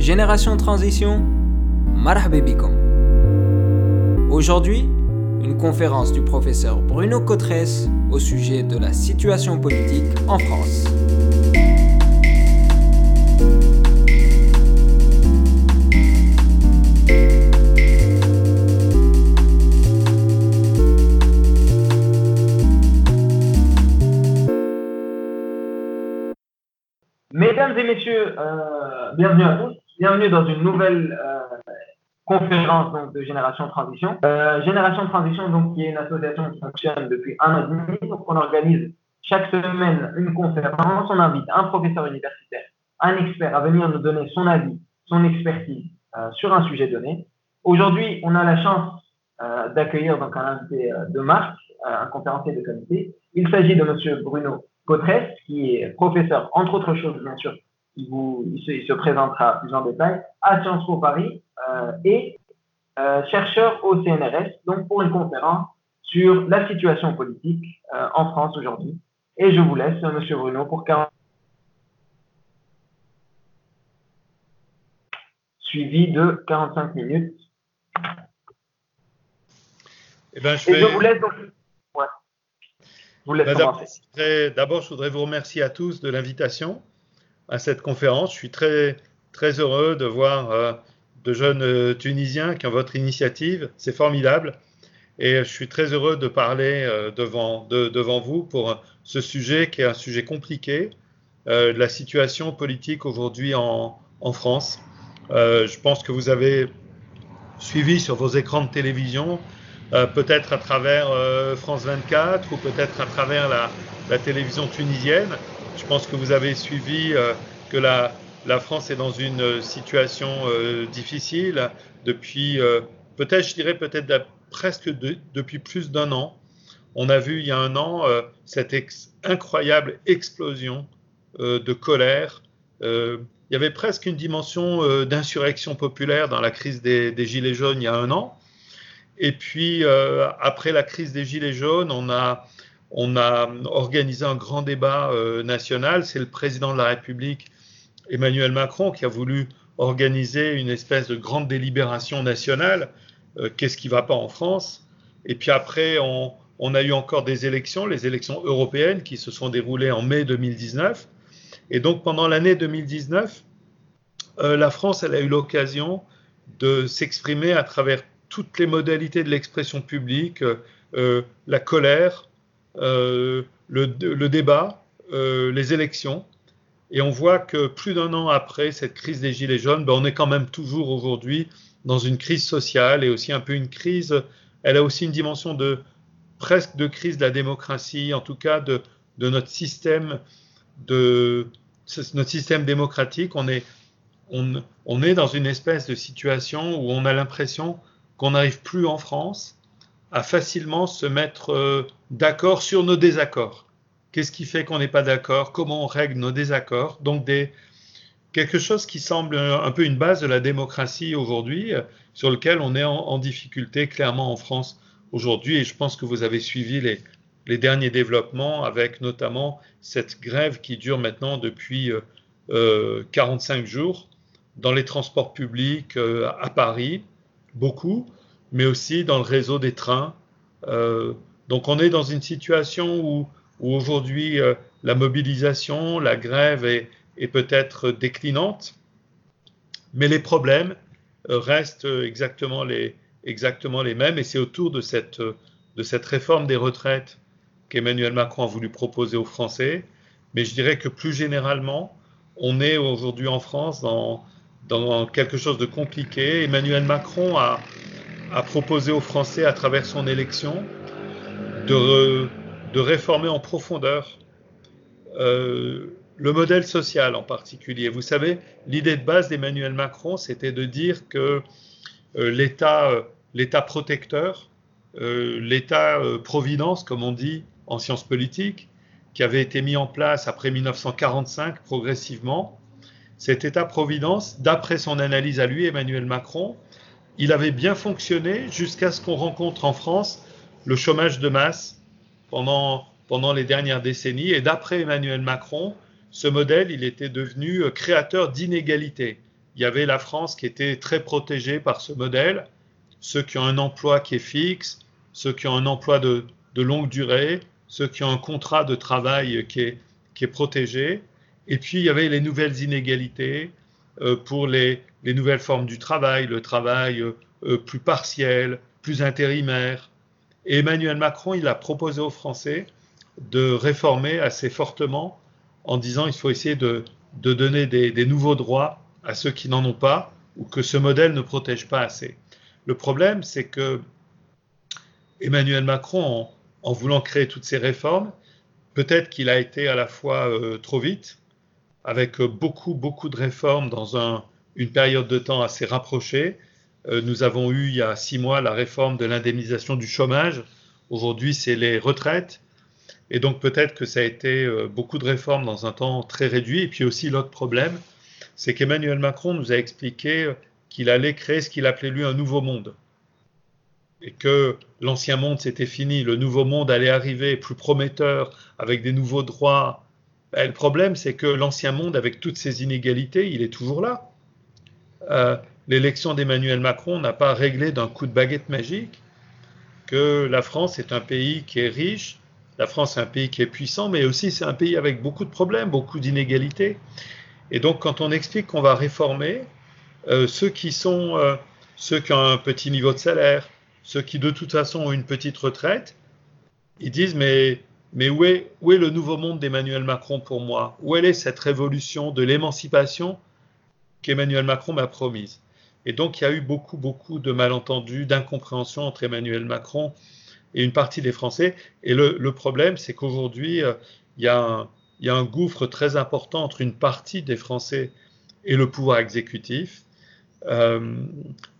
Génération Transition, marhabibikum. Aujourd'hui, une conférence du professeur Bruno Cotresse au sujet de la situation politique en France. Mesdames et messieurs, euh, bienvenue à tous. Bienvenue dans une nouvelle euh, conférence donc, de Génération Transition. Euh, Génération Transition, donc, qui est une association qui fonctionne depuis un an et demi. Donc, on organise chaque semaine une conférence. On invite un professeur universitaire, un expert à venir nous donner son avis, son expertise sur un sujet donné. Aujourd'hui, on a la chance d'accueillir donc un invité de marque, un conférencier de qualité. Il s'agit de Monsieur Bruno Cotresse, qui est professeur, entre autres choses, bien sûr, il, vous, il, se, présentera plus en détail, à Sciences Po Paris euh, et euh, chercheur au CNRS, donc pour une conférence sur la situation politique euh, en France aujourd'hui. Et je vous laisse, Monsieur Bruno, pour 40 suivi de 45 minutes. Eh ben, je, Et je vous laisse donc bah, d'abord, je voudrais vous remercier à tous de l'invitation à cette conférence. Je suis très, très heureux de voir euh, de jeunes euh, Tunisiens qui ont votre initiative. C'est formidable. Et je suis très heureux de parler euh, devant, devant vous pour ce sujet qui est un sujet compliqué, la situation politique aujourd'hui en, en, France. je pense que vous avez suivi sur vos écrans de télévision peut-être à travers France 24 ou peut-être à travers la, télévision tunisienne. Je pense que vous avez suivi euh, que la, France est dans une situation difficile depuis, peut-être, je dirais peut-être presque depuis plus d'un an. On a vu il y a un an cette incroyable explosion de colère. il y avait presque une dimension d'insurrection populaire dans la crise des, Gilets jaunes il y a un an. Et puis, euh, après la crise des Gilets jaunes, on a, on a organisé un grand débat euh, national. C'est le président de la République, Emmanuel Macron, qui a voulu organiser une espèce de grande délibération nationale. Euh, qu'est-ce qui ne va pas en France Et puis après, on, a eu encore des élections, les élections européennes qui se sont déroulées en mai 2019. Et donc, pendant l'année 2019, la France, elle a eu l'occasion de s'exprimer à travers toutes les modalités de l'expression publique, euh, la colère, euh, le, débat, euh, les élections. Et on voit que plus d'un an après cette crise des Gilets jaunes, ben on est quand même toujours aujourd'hui dans une crise sociale et aussi un peu une crise, elle a aussi une dimension de presque de crise de la démocratie, en tout cas de, de notre système de notre système démocratique. On est, on, on est dans une espèce de situation où on a l'impression qu'on n'arrive plus en France à facilement se mettre euh, d'accord sur nos désaccords. Qu'est-ce qui fait qu'on n'est pas d'accord? Comment on règle nos désaccords? Donc des, quelque chose qui semble un peu une base de la démocratie aujourd'hui, euh, sur lequel on est en, difficulté clairement en France aujourd'hui. Et je pense que vous avez suivi les, derniers développements avec notamment cette grève qui dure maintenant depuis 45 euh, jours dans les transports publics à Paris, beaucoup, mais aussi dans le réseau des trains. Euh, donc on est dans une situation où, aujourd'hui euh, la mobilisation, la grève est, peut-être déclinante, mais les problèmes euh, restent exactement les, exactement les mêmes et c'est autour de cette, réforme des retraites qu'Emmanuel Macron a voulu proposer aux Français. Mais je dirais que plus généralement, on est aujourd'hui en France dans, quelque chose de compliqué. Emmanuel Macron a proposé aux Français, à travers son élection, de, réformer en profondeur euh, le modèle social en particulier. Vous savez, l'idée de base d'Emmanuel Macron, c'était de dire que euh, l'État, euh, l'État protecteur, l'État providence, comme on dit en sciences politiques, qui avait été mis en place après 1945 progressivement, cet État-providence, d'après son analyse à lui, Emmanuel Macron, il avait bien fonctionné jusqu'à ce qu'on rencontre en France le chômage de masse pendant, pendant les dernières décennies. Et d'après Emmanuel Macron, ce modèle, il était devenu euh, créateur d'inégalités. il y avait la France qui était très protégée par ce modèle, ceux qui ont un emploi qui est fixe, ceux qui ont un emploi de, longue durée, ceux qui ont un contrat de travail qui est, qui est protégé, et puis il y avait les nouvelles inégalités euh, pour les, les, nouvelles formes du travail, le travail euh, plus partiel, plus intérimaire. Et Emmanuel Macron, il a proposé aux Français de réformer assez fortement en disant il faut essayer de, donner des, nouveaux droits à ceux qui n'en ont pas ou que ce modèle ne protège pas assez. Le problème, c'est que Emmanuel Macron, en, voulant créer toutes ces réformes, peut-être qu'il a été à la fois euh, trop vite, avec beaucoup, beaucoup de réformes dans un, une période de temps assez rapprochée. Euh, nous avons eu il y a six mois la réforme de l'indemnisation du chômage. Aujourd'hui, c'est les retraites. Et donc peut-être que ça a été euh, beaucoup de réformes dans un temps très réduit. Et puis aussi l'autre problème, c'est qu'Emmanuel Macron nous a expliqué qu'il allait créer ce qu'il appelait lui un nouveau monde. Et que l'ancien monde c'était fini, le nouveau monde allait arriver plus prometteur, avec des nouveaux droits. Ben, le problème, c'est que l'ancien monde, avec toutes ses inégalités, il est toujours là. Euh, l'élection d'Emmanuel Macron n'a pas réglé d'un coup de baguette magique que la France est un pays qui est riche, la France est un pays qui est puissant, mais aussi c'est un pays avec beaucoup de problèmes, beaucoup d'inégalités. Et donc quand on explique qu'on va réformer, euh, ceux qui sont euh, ceux qui ont un petit niveau de salaire, ceux qui de toute façon ont une petite retraite, ils disent mais mais où est, où est le nouveau monde d'Emmanuel Macron pour moi? Où est cette révolution de l'émancipation qu'Emmanuel Macron m'a promise? Et donc il y a eu beaucoup beaucoup de malentendus, d'incompréhension entre Emmanuel Macron et une partie des Français. Et le, problème, c'est qu'aujourd'hui, euh, il, y a un, gouffre très important entre une partie des Français et le pouvoir exécutif. Euh,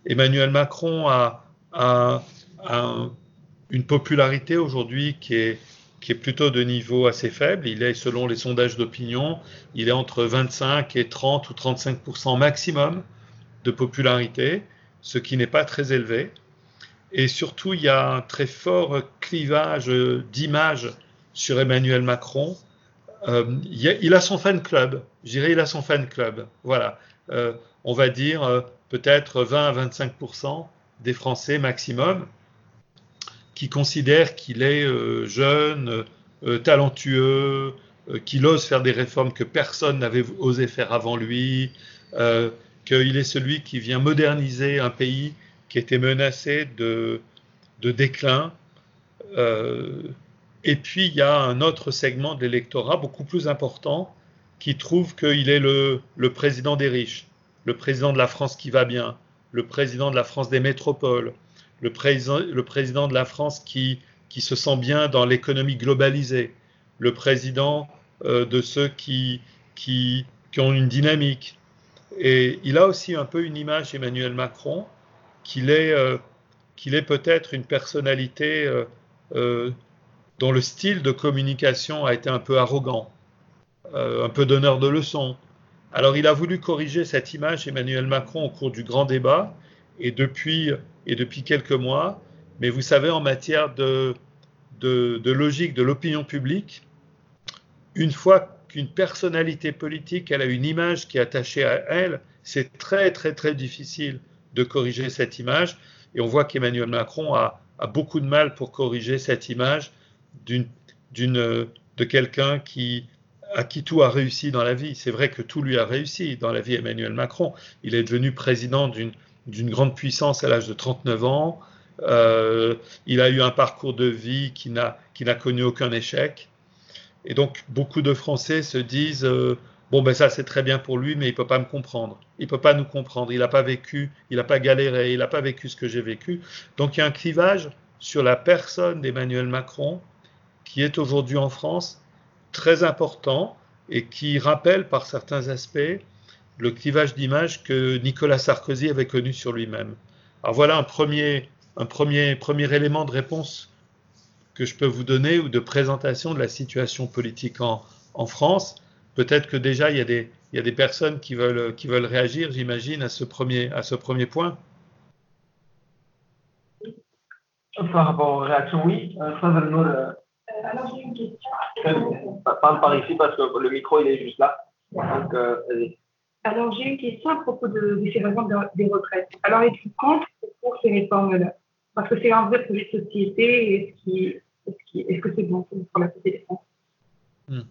Emmanuel Macron a, une popularité aujourd'hui qui est, qui est plutôt de niveau assez faible. Il est, selon les sondages d'opinion, il est entre 25 et 30 ou 35% maximum de popularité, ce qui n'est pas très élevé. Et surtout, il y a un très fort clivage d'image sur Emmanuel Macron. Euh, il, a, son fan club, je dirais, il a son fan club. Voilà, euh, on va dire euh, peut-être 20 à 25% des Français maximum qui considèrent qu'il est jeune, talentueux, qu'il ose faire des réformes que personne n'avait osé faire avant lui, qu'il est celui qui vient moderniser un pays qui était menacé de, déclin. Euh, et puis il y a un autre segment de l'électorat beaucoup plus important qui trouve qu'il est le, président des riches, le président de la France qui va bien, le président de la France des métropoles, le président, de la France qui, se sent bien dans l'économie globalisée, le président euh, de ceux qui, ont une dynamique. Et il a aussi un peu une image, Emmanuel Macron, qu'il est, euh, qu'il est peut-être une personnalité euh, euh, dont le style de communication a été un peu arrogant, un peu donneur de leçons. Alors il a voulu corriger cette image, Emmanuel Macron, au cours du grand débat, et depuis, et depuis quelques mois. Mais vous savez, en matière de, de, de logique de l'opinion publique, une fois qu'une personnalité politique elle a une image qui est attachée à elle, c'est très très très difficile de corriger cette image. Et on voit qu'Emmanuel Macron a, beaucoup de mal pour corriger cette image d'une, de quelqu'un qui, à qui tout a réussi dans la vie. C'est vrai que tout lui a réussi dans la vie Emmanuel Macron. Il est devenu président d'une, grande puissance à l'âge de 39 ans. Euh, il a eu un parcours de vie qui n'a connu aucun échec. Et donc beaucoup de Français se disent euh, Bon, ben ça, c'est très bien pour lui, mais il ne peut pas me comprendre. Il ne peut pas nous comprendre. Il n'a pas vécu, il n'a pas galéré, il n'a pas vécu ce que j'ai vécu. Donc, il y a un clivage sur la personne d'Emmanuel Macron qui est aujourd'hui en France très important et qui rappelle par certains aspects le clivage d'image que Nicolas Sarkozy avait connu sur lui-même. Alors voilà un premier, un premier, premier élément de réponse que je peux vous donner ou de présentation de la situation politique en, en France. Peut-être que déjà il y, a des, il y a des personnes qui veulent, qui veulent réagir, j'imagine, à ce premier, à ce premier point. Par rapport aux réactions, oui. Euh, euh, alors j'ai une question. Parle par ici parce que le micro il est juste là. Donc, euh, Alors, j'ai une question à propos de, ces réformes des retraites. Alors, êtes-vous contre ou pour ces réformes-là? Parce que c'est un vrai projet de société. Est-ce que c'est bon pour la société France hmm.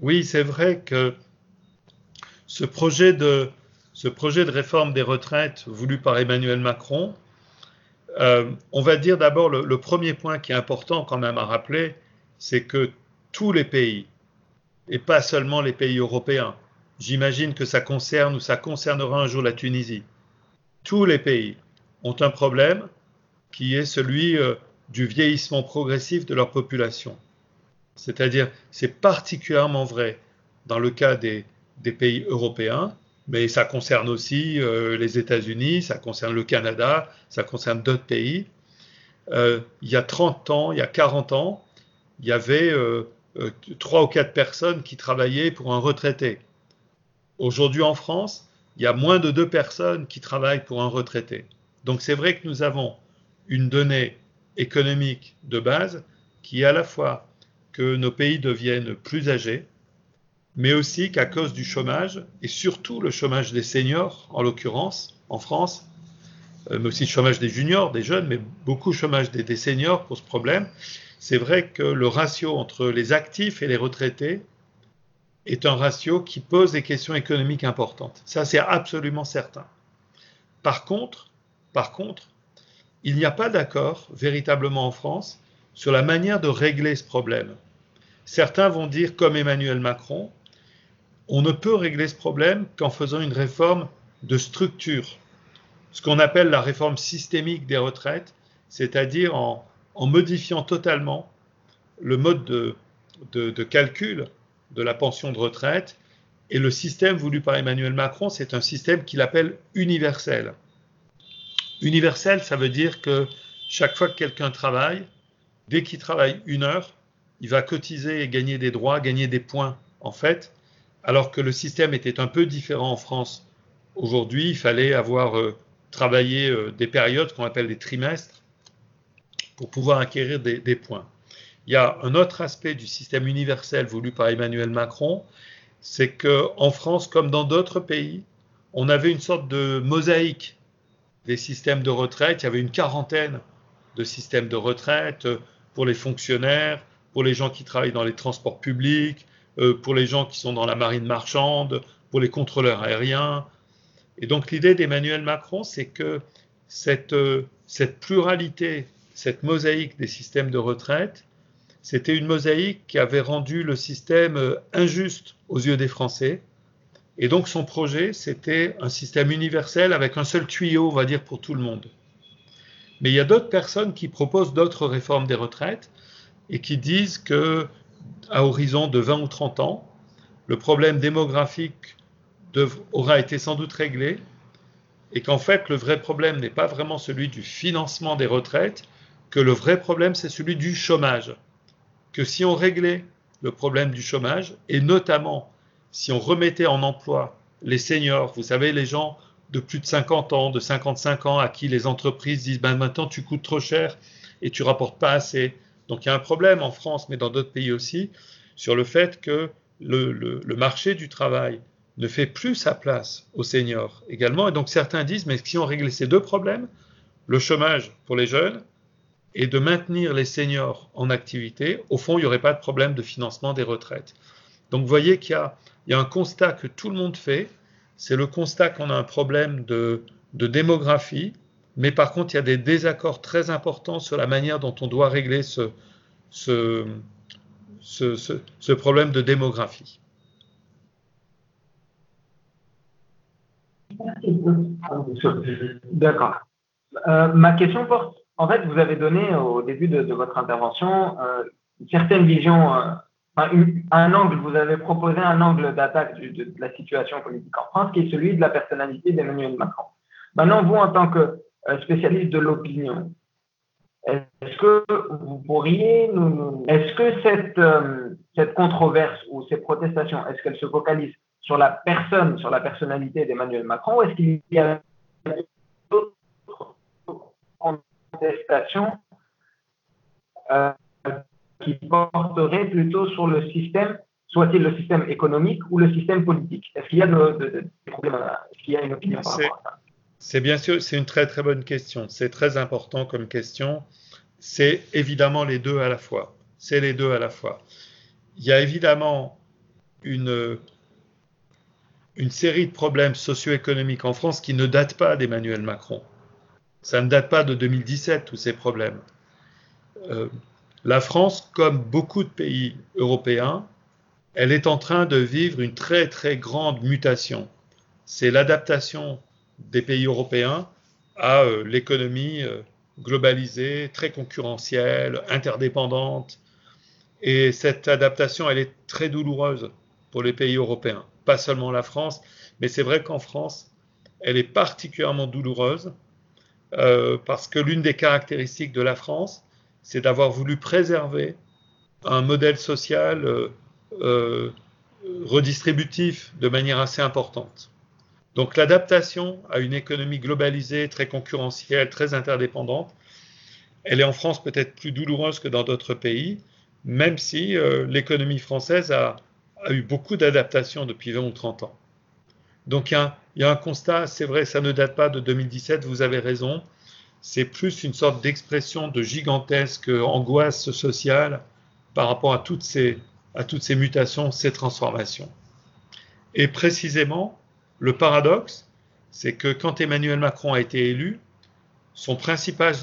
Oui, c'est vrai que ce projet, de, ce projet de réforme des retraites voulu par Emmanuel Macron, euh, on va dire d'abord le, premier point qui est important quand même à rappeler, c'est que tous les pays, et pas seulement les pays européens, j'imagine que ça concerne ou ça concernera un jour la Tunisie, tous les pays ont un problème qui est celui euh, du vieillissement progressif de leur population. C'est-à-dire, c'est particulièrement vrai dans le cas des, pays européens, mais ça concerne aussi euh, les États-Unis, ça concerne le Canada, ça concerne d'autres pays. Euh, il y a 30 ans, il y a 40 ans, il y avait euh, trois ou quatre personnes qui travaillaient pour un retraité. Aujourd'hui en France, il y a moins de deux personnes qui travaillent pour un retraité. Donc c'est vrai que nous avons une donnée économique de base qui est à la fois que nos pays deviennent plus âgés, mais aussi qu'à cause du chômage, et surtout le chômage des seniors, en l'occurrence, en France, euh, mais aussi le chômage des juniors, des jeunes, mais beaucoup le chômage des, des seniors pour ce problème, c'est vrai que le ratio entre les actifs et les retraités est un ratio qui pose des questions économiques importantes. Ça, c'est absolument certain. Par contre, par contre, il n'y a pas d'accord véritablement en France sur la manière de régler ce problème. Certains vont dire, comme Emmanuel Macron, on ne peut régler ce problème qu'en faisant une réforme de structure, ce qu'on appelle la réforme systémique des retraites, c'est-à-dire en, modifiant totalement le mode de, calcul de la pension de retraite. Et le système voulu par Emmanuel Macron, c'est un système qu'il appelle universel. Universel, ça veut dire que chaque fois que quelqu'un travaille, dès qu'il travaille une heure, il va cotiser et gagner des droits, gagner des points, en fait, alors que le système était un peu différent en France. Aujourd'hui, il fallait avoir euh, travaillé euh, des périodes qu'on appelle des trimestres pour pouvoir acquérir des, des, points. Il y a un autre aspect du système universel voulu par Emmanuel Macron, c'est qu'en France, comme dans d'autres pays, on avait une sorte de mosaïque des systèmes de retraite. Il y avait une quarantaine de systèmes de retraite euh, pour les fonctionnaires, pour les gens qui travaillent dans les transports publics, euh, pour les gens qui sont dans la marine marchande, pour les contrôleurs aériens. Et donc l'idée d'Emmanuel Macron, c'est que cette, euh, pluralité, cette mosaïque des systèmes de retraite, c'était une mosaïque qui avait rendu le système injuste aux yeux des Français. Et donc son projet, c'était un système universel avec un seul tuyau, on va dire, pour tout le monde. Mais il y a d'autres personnes qui proposent d'autres réformes des retraites et qui disent que à horizon de 20 ou 30 ans, le problème démographique aura été sans doute réglé et qu'en fait le vrai problème n'est pas vraiment celui du financement des retraites, que le vrai problème c'est celui du chômage. Que si on réglait le problème du chômage et notamment si on remettait en emploi les seniors, vous savez les gens de plus de 50 ans, de 55 ans à qui les entreprises disent ben maintenant tu coûtes trop cher et tu rapportes pas assez donc il y a un problème en France, mais dans d'autres pays aussi, sur le fait que le, marché du travail ne fait plus sa place aux seniors également. Et donc certains disent, mais si on réglait ces deux problèmes, le chômage pour les jeunes et de maintenir les seniors en activité, au fond, il n'y aurait pas de problème de financement des retraites. Donc vous voyez qu'il y, a, un constat que tout le monde fait, c'est le constat qu'on a un problème de démographie, mais par contre, il y a des désaccords très importants sur la manière dont on doit régler ce, problème de démographie. D'accord. Euh, ma question porte, en fait, vous avez donné au début de, votre intervention euh, une certaine vision, euh, un angle, vous avez proposé un angle d'attaque de, la situation politique en France qui est celui de la personnalité d'Emmanuel Macron. Maintenant, vous, en tant que spécialiste de l'opinion. Est-ce que vous pourriez nous, est-ce que cette, euh, cette controverse ou ces protestations, est-ce qu'elles se focalisent sur la personne, sur la personnalité d'Emmanuel Macron, ou est-ce qu'il y a d'autres contestations euh, qui porteraient plutôt sur le système soit-il le système économique ou le système politique Est-ce qu'il y a des problèmes Est-ce qu'il y a une opinion par rapport à ça? C'est bien sûr, c'est une très très bonne question. C'est très important comme question. C'est évidemment les deux à la fois. C'est les deux à la fois. Il y a évidemment une, une série de problèmes socio-économiques en France qui ne datent pas d'Emmanuel Macron. Ça ne date pas de 2017, tous ces problèmes. Euh, la France, comme beaucoup de pays européens, elle est en train de vivre une très très grande mutation. C'est l'adaptation des pays européens à euh, l'économie euh, globalisée, très concurrentielle, interdépendante. Et cette adaptation, elle est très douloureuse pour les pays européens, pas seulement la France, mais c'est vrai qu'en France, elle est particulièrement douloureuse euh, parce que l'une des caractéristiques de la France, c'est d'avoir voulu préserver un modèle social euh, euh, redistributif de manière assez importante. Donc l'adaptation à une économie globalisée, très concurrentielle, très interdépendante, elle est en France peut-être plus douloureuse que dans d'autres pays, même si l'économie française a, eu beaucoup d'adaptations depuis 20 ou 30 ans. Donc il y a un constat, c'est vrai, ça ne date pas de 2017, vous avez raison. C'est plus une sorte d'expression de gigantesque angoisse sociale par rapport à toutes ces, mutations, ces transformations. Et précisément, le paradoxe, c'est que quand Emmanuel Macron a été élu, son principal,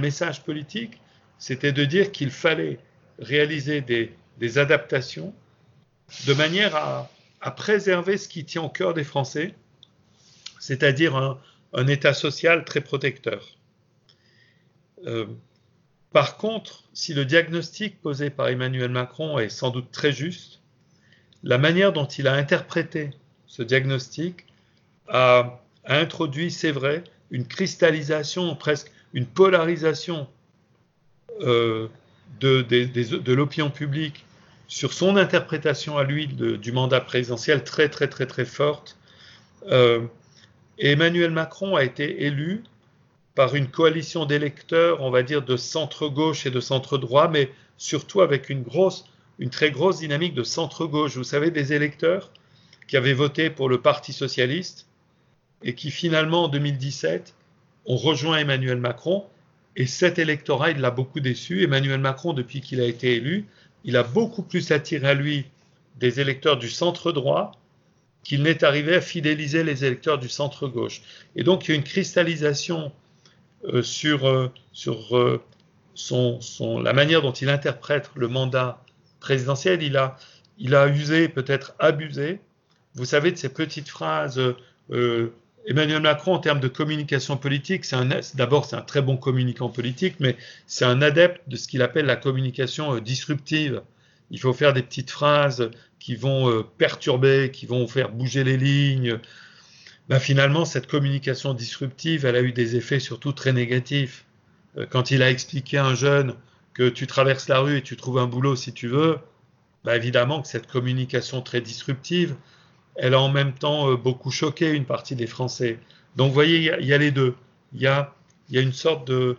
message politique, c'était de dire qu'il fallait réaliser des, des adaptations de manière à, à préserver ce qui tient au cœur des Français, c'est-à-dire un, État social très protecteur. Euh, par contre, si le diagnostic posé par Emmanuel Macron est sans doute très juste, la manière dont il a interprété ce diagnostic a, introduit, c'est vrai, une cristallisation, presque une polarisation euh, de, de l'opinion publique sur son interprétation à lui du mandat présidentiel très très très très forte. Euh, Emmanuel Macron a été élu par une coalition d'électeurs, on va dire de centre-gauche et de centre-droit, mais surtout avec une une très grosse dynamique de centre-gauche. Vous savez, des électeurs qui avaient voté pour le Parti socialiste et qui finalement en 2017 ont rejoint Emmanuel Macron. Et cet électorat, il l'a beaucoup déçu. Emmanuel Macron, depuis qu'il a été élu, il a beaucoup plus attiré à lui des électeurs du centre droit qu'il n'est arrivé à fidéliser les électeurs du centre gauche. Et donc il y a une cristallisation euh, sur, euh, euh, la manière dont il interprète le mandat présidentiel. Il a, il a usé, peut-être abusé, vous savez, de ces petites phrases. Emmanuel Macron, en termes de communication politique, d'abord c'est un très bon communicant politique, mais c'est un adepte de ce qu'il appelle la communication disruptive. Il faut faire des petites phrases qui vont euh, perturber, qui vont faire bouger les lignes. Ben, finalement, cette communication disruptive, elle a eu des effets surtout très négatifs. Euh, quand il a expliqué à un jeune que tu traverses la rue et tu trouves un boulot si tu veux, ben, évidemment que cette communication très disruptive, elle a en même temps euh, beaucoup choqué une partie des Français. Donc vous voyez, il y, a les deux. Il y a, une sorte de,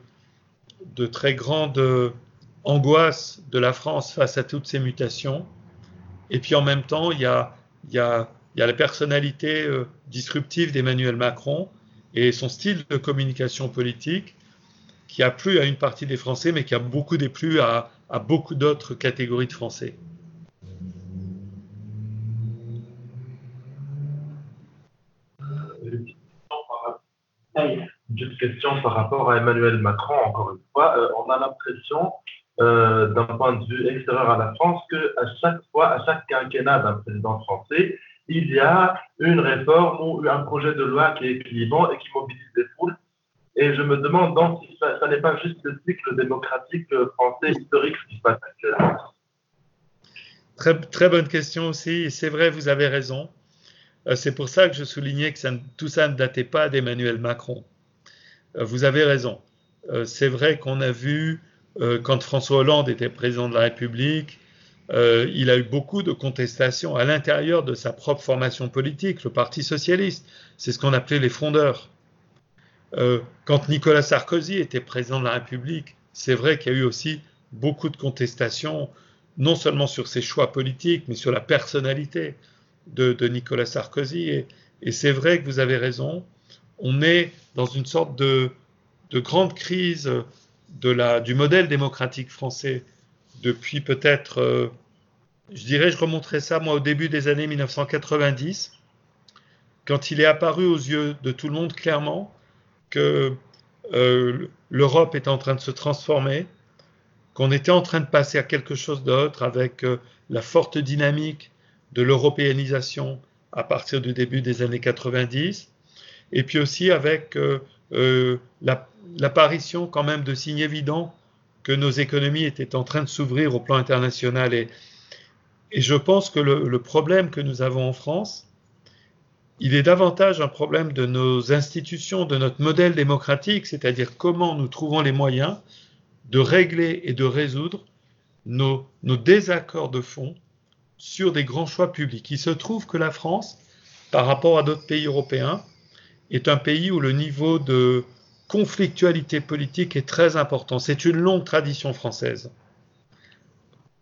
très grande angoisse de la France face à toutes ces mutations. Et puis en même temps, il y a, la personnalité euh, disruptive d'Emmanuel Macron et son style de communication politique qui a plu à une partie des Français, mais qui a beaucoup déplu à beaucoup d'autres catégories de Français. Une question par rapport à Emmanuel Macron, encore une fois. Euh, on a l'impression, euh, d'un point de vue extérieur à la France, qu'à chaque fois, à chaque quinquennat d'un président français, il y a une réforme ou un projet de loi qui est clivant et qui mobilise des foules. Et je me demande donc si ça, n'est pas juste le cycle démocratique français historique qui se passe actuellement. Très, bonne question aussi. C'est vrai, vous avez raison. Euh, c'est pour ça que je soulignais que tout ça ne datait pas d'Emmanuel Macron. Euh, vous avez raison. C'est vrai qu'on a vu, quand François Hollande était président de la République, il a eu beaucoup de contestations à l'intérieur de sa propre formation politique, le Parti socialiste. C'est ce qu'on appelait les frondeurs. quand Nicolas Sarkozy était président de la République, c'est vrai qu'il y a eu aussi beaucoup de contestations non seulement sur ses choix politiques, mais sur la personnalité de, Nicolas Sarkozy. Et, c'est vrai que vous avez raison, on est dans une sorte de, grande crise de la, du modèle démocratique français depuis peut-être, euh, je dirais, je remonterai ça moi au début des années 1990, quand il est apparu aux yeux de tout le monde clairement que euh, l'Europe est en train de se transformer, qu'on était en train de passer à quelque chose d'autre avec euh, la forte dynamique de l'européanisation à partir du début des années 90, et puis aussi avec euh, l'apparition quand même de signes évidents que nos économies étaient en train de s'ouvrir au plan international. Et, et je pense que le, problème que nous avons en France, il est davantage un problème de nos institutions, de notre modèle démocratique, c'est-à-dire comment nous trouvons les moyens de régler et de résoudre nos, désaccords de fond sur des grands choix publics. Il se trouve que la France, par rapport à d'autres pays européens, est un pays où le niveau de conflictualité politique est très important. C'est une longue tradition française.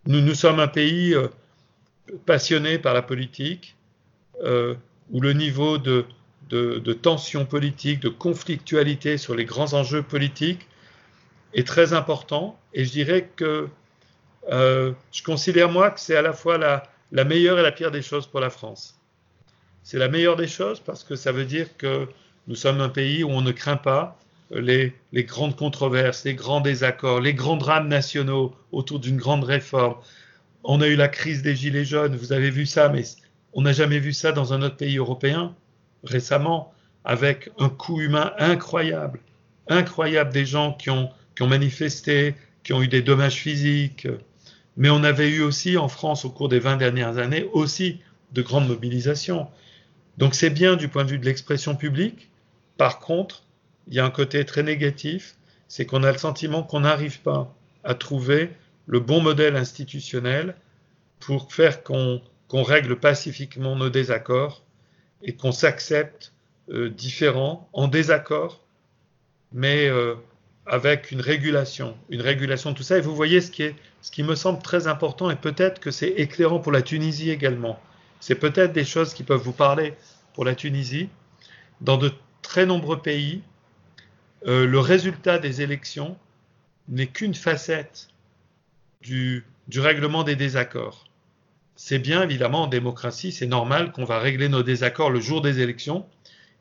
Nous, sommes un pays euh, passionné par la politique, euh, où le niveau de, tension politique, de conflictualité sur les grands enjeux politiques est très important. Et je dirais que euh, je considère moi que c'est à la fois la, la, meilleure et la pire des choses pour la France. C'est la meilleure des choses parce que ça veut dire que nous sommes un pays où on ne craint pas les, grandes controverses, les grands désaccords, les grands drames nationaux autour d'une grande réforme. On a eu la crise des Gilets jaunes, vous avez vu ça, mais on n'a jamais vu ça dans un autre pays européen récemment, avec un coût humain incroyable, incroyable des gens qui ont, qui ont manifesté, qui ont eu des dommages physiques. Mais on avait eu aussi en France au cours des 20 dernières années aussi de grandes mobilisations. Donc c'est bien du point de vue de l'expression publique. Par contre, il y a un côté très négatif, c'est qu'on a le sentiment qu'on n'arrive pas à trouver le bon modèle institutionnel pour faire qu'on règle pacifiquement nos désaccords et qu'on s'accepte euh, différents, en désaccord, mais euh, avec une régulation, une régulation de tout ça. Et vous voyez ce qui, est, ce qui me semble très important, et peut-être que c'est éclairant pour la Tunisie également. C'est peut-être des choses qui peuvent vous parler pour la Tunisie. Dans de très nombreux pays, euh, le résultat des élections n'est qu'une facette du, règlement des désaccords. C'est bien, évidemment, en démocratie, c'est normal qu'on va régler nos désaccords le jour des élections,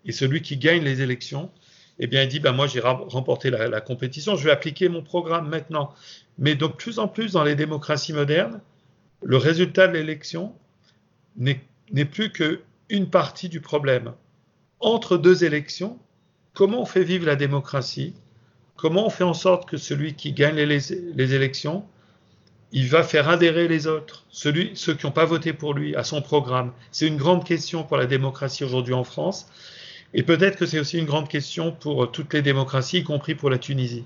et celui qui gagne les élections, eh bien, il dit, ben, moi, j'ai remporté la, la, compétition, je vais appliquer mon programme maintenant. Mais de plus en plus, dans les démocraties modernes, le résultat de l'élection n'est plus qu'une partie du problème. Entre deux élections, comment on fait vivre la démocratie, comment on fait en sorte que celui qui gagne les, élections, il va faire adhérer les autres, ceux qui n'ont pas voté pour lui, à son programme? C'est une grande question pour la démocratie aujourd'hui en France, et peut-être que c'est aussi une grande question pour toutes les démocraties, y compris pour la Tunisie.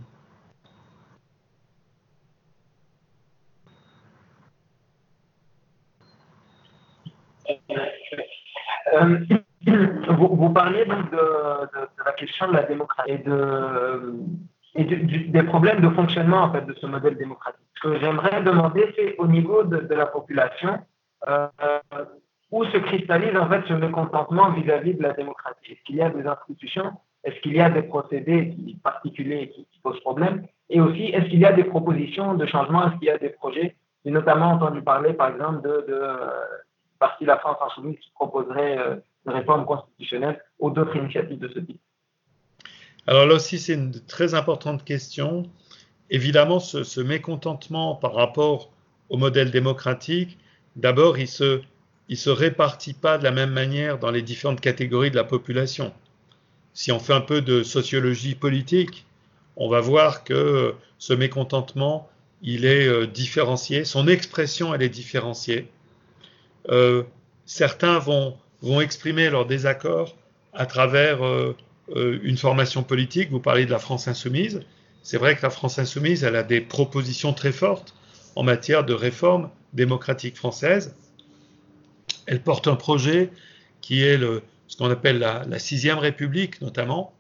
Euh, vous, parliez donc de, la question de la démocratie et, de, des problèmes de fonctionnement en fait, de ce modèle démocratique. Ce que j'aimerais demander, c'est au niveau de, la population, euh, où se cristallise en fait ce mécontentement vis-à-vis de la démocratie. Est-ce qu'il y a des institutions? Est-ce qu'il y a des procédés particuliers qui, posent problème? Et aussi, est-ce qu'il y a des propositions de changement? Est-ce qu'il y a des projets? J'ai notamment entendu parler, par exemple, de, de de la France insoumise qui proposerait euh, réforme constitutionnelle ou d'autres initiatives de ce type Alors là aussi, c'est une très importante question. Évidemment, ce, mécontentement par rapport au modèle démocratique, d'abord, il se, il se répartit pas de la même manière dans les différentes catégories de la population. Si on fait un peu de sociologie politique, on va voir que ce mécontentement, il est euh, différencié, son expression, elle est différenciée. Euh, certains vont, vont exprimer leur désaccord à travers euh, euh, une formation politique. Vous parlez de la France insoumise. C'est vrai que la France insoumise, elle a des propositions très fortes en matière de réforme démocratique française. Elle porte un projet qui est ce qu'on appelle la, sixième République, notamment,